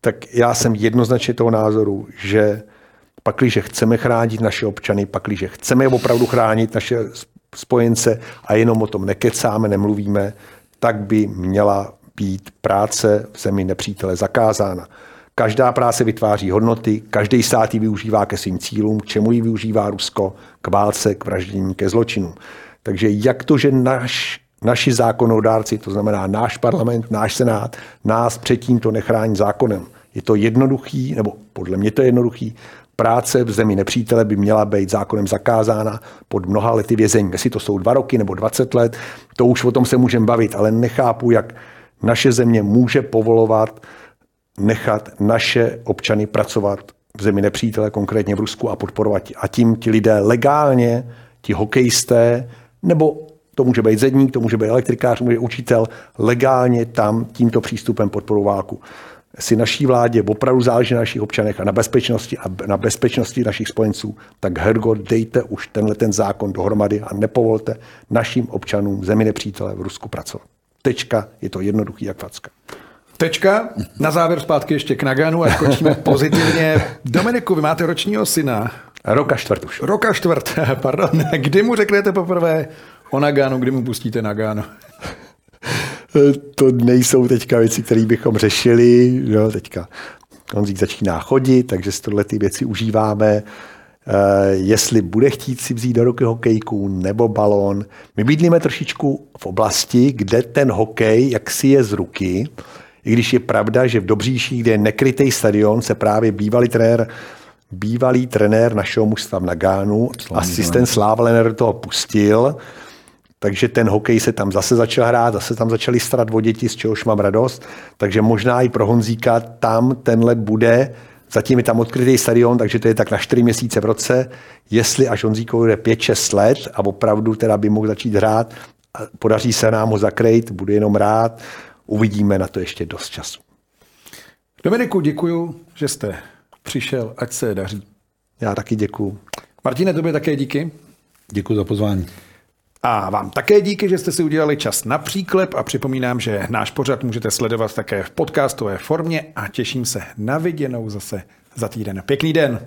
tak já jsem jednoznačně toho názoru, že pakliže chceme chránit naše občany, pakliže chceme opravdu chránit naše spojence a jenom o tom nekecáme, nemluvíme, tak by měla být práce v zemi nepřítele zakázána. Každá práce vytváří hodnoty, každý stát ji využívá ke svým cílům, k čemu ji využívá Rusko, k válce, k vraždění, ke zločinům. Takže jak to, že naš, naši zákonodárci, to znamená náš parlament, náš senát, nás předtím to nechrání zákonem. Je to jednoduchý, nebo podle mě to je jednoduchý, práce v zemi nepřítele by měla být zákonem zakázána pod mnoha lety vězení. Jestli to jsou dva roky nebo 20 let, to už o tom se můžeme bavit, ale nechápu, jak naše země může povolovat nechat naše občany pracovat v zemi nepřítele, konkrétně v Rusku a podporovat. A tím ti lidé legálně, ti hokejisté, nebo to může být zedník, to může být elektrikář, může být učitel, legálně tam tímto přístupem podporu válku. Si naší vládě opravdu záleží na našich občanech a na bezpečnosti a na bezpečnosti našich spojenců, tak hergo, dejte už tenhle ten zákon dohromady a nepovolte našim občanům zemi nepřítele v Rusku pracovat. Tečka, je to jednoduchý jak facka. Tečka. Na závěr zpátky ještě k Naganu a skočíme pozitivně. Dominiku, vy máte ročního syna. Roka čtvrt už. Roka čtvrt, pardon. Kdy mu řeknete poprvé o Naganu, kdy mu pustíte Nagano? to nejsou teďka věci, které bychom řešili. Jo, teďka Honzík začíná chodit, takže z tohle ty věci užíváme. Uh, jestli bude chtít si vzít do ruky hokejku nebo balón. My bydlíme trošičku v oblasti, kde ten hokej jak si je z ruky, i když je pravda, že v Dobříši, kde je nekrytý stadion, se právě bývalý trenér bývalý trenér našeho mužstva v Nagánu, asistent Sláva Lener toho pustil, takže ten hokej se tam zase začal hrát, zase tam začali starat o děti, z čehož mám radost. Takže možná i pro Honzíka tam tenhle bude, zatím je tam odkrytý stadion, takže to je tak na 4 měsíce v roce. Jestli až Honzíkovi bude 5-6 let a opravdu teda by mohl začít hrát, podaří se nám ho zakrejt, bude jenom rád, uvidíme na to ještě dost času. Dominiku, děkuju, že jste přišel, ať se daří. Já taky děkuju. Martine, tobě také díky. Děkuji za pozvání. A vám také díky, že jste si udělali čas na příklep a připomínám, že náš pořad můžete sledovat také v podcastové formě a těším se na viděnou zase za týden. Pěkný den.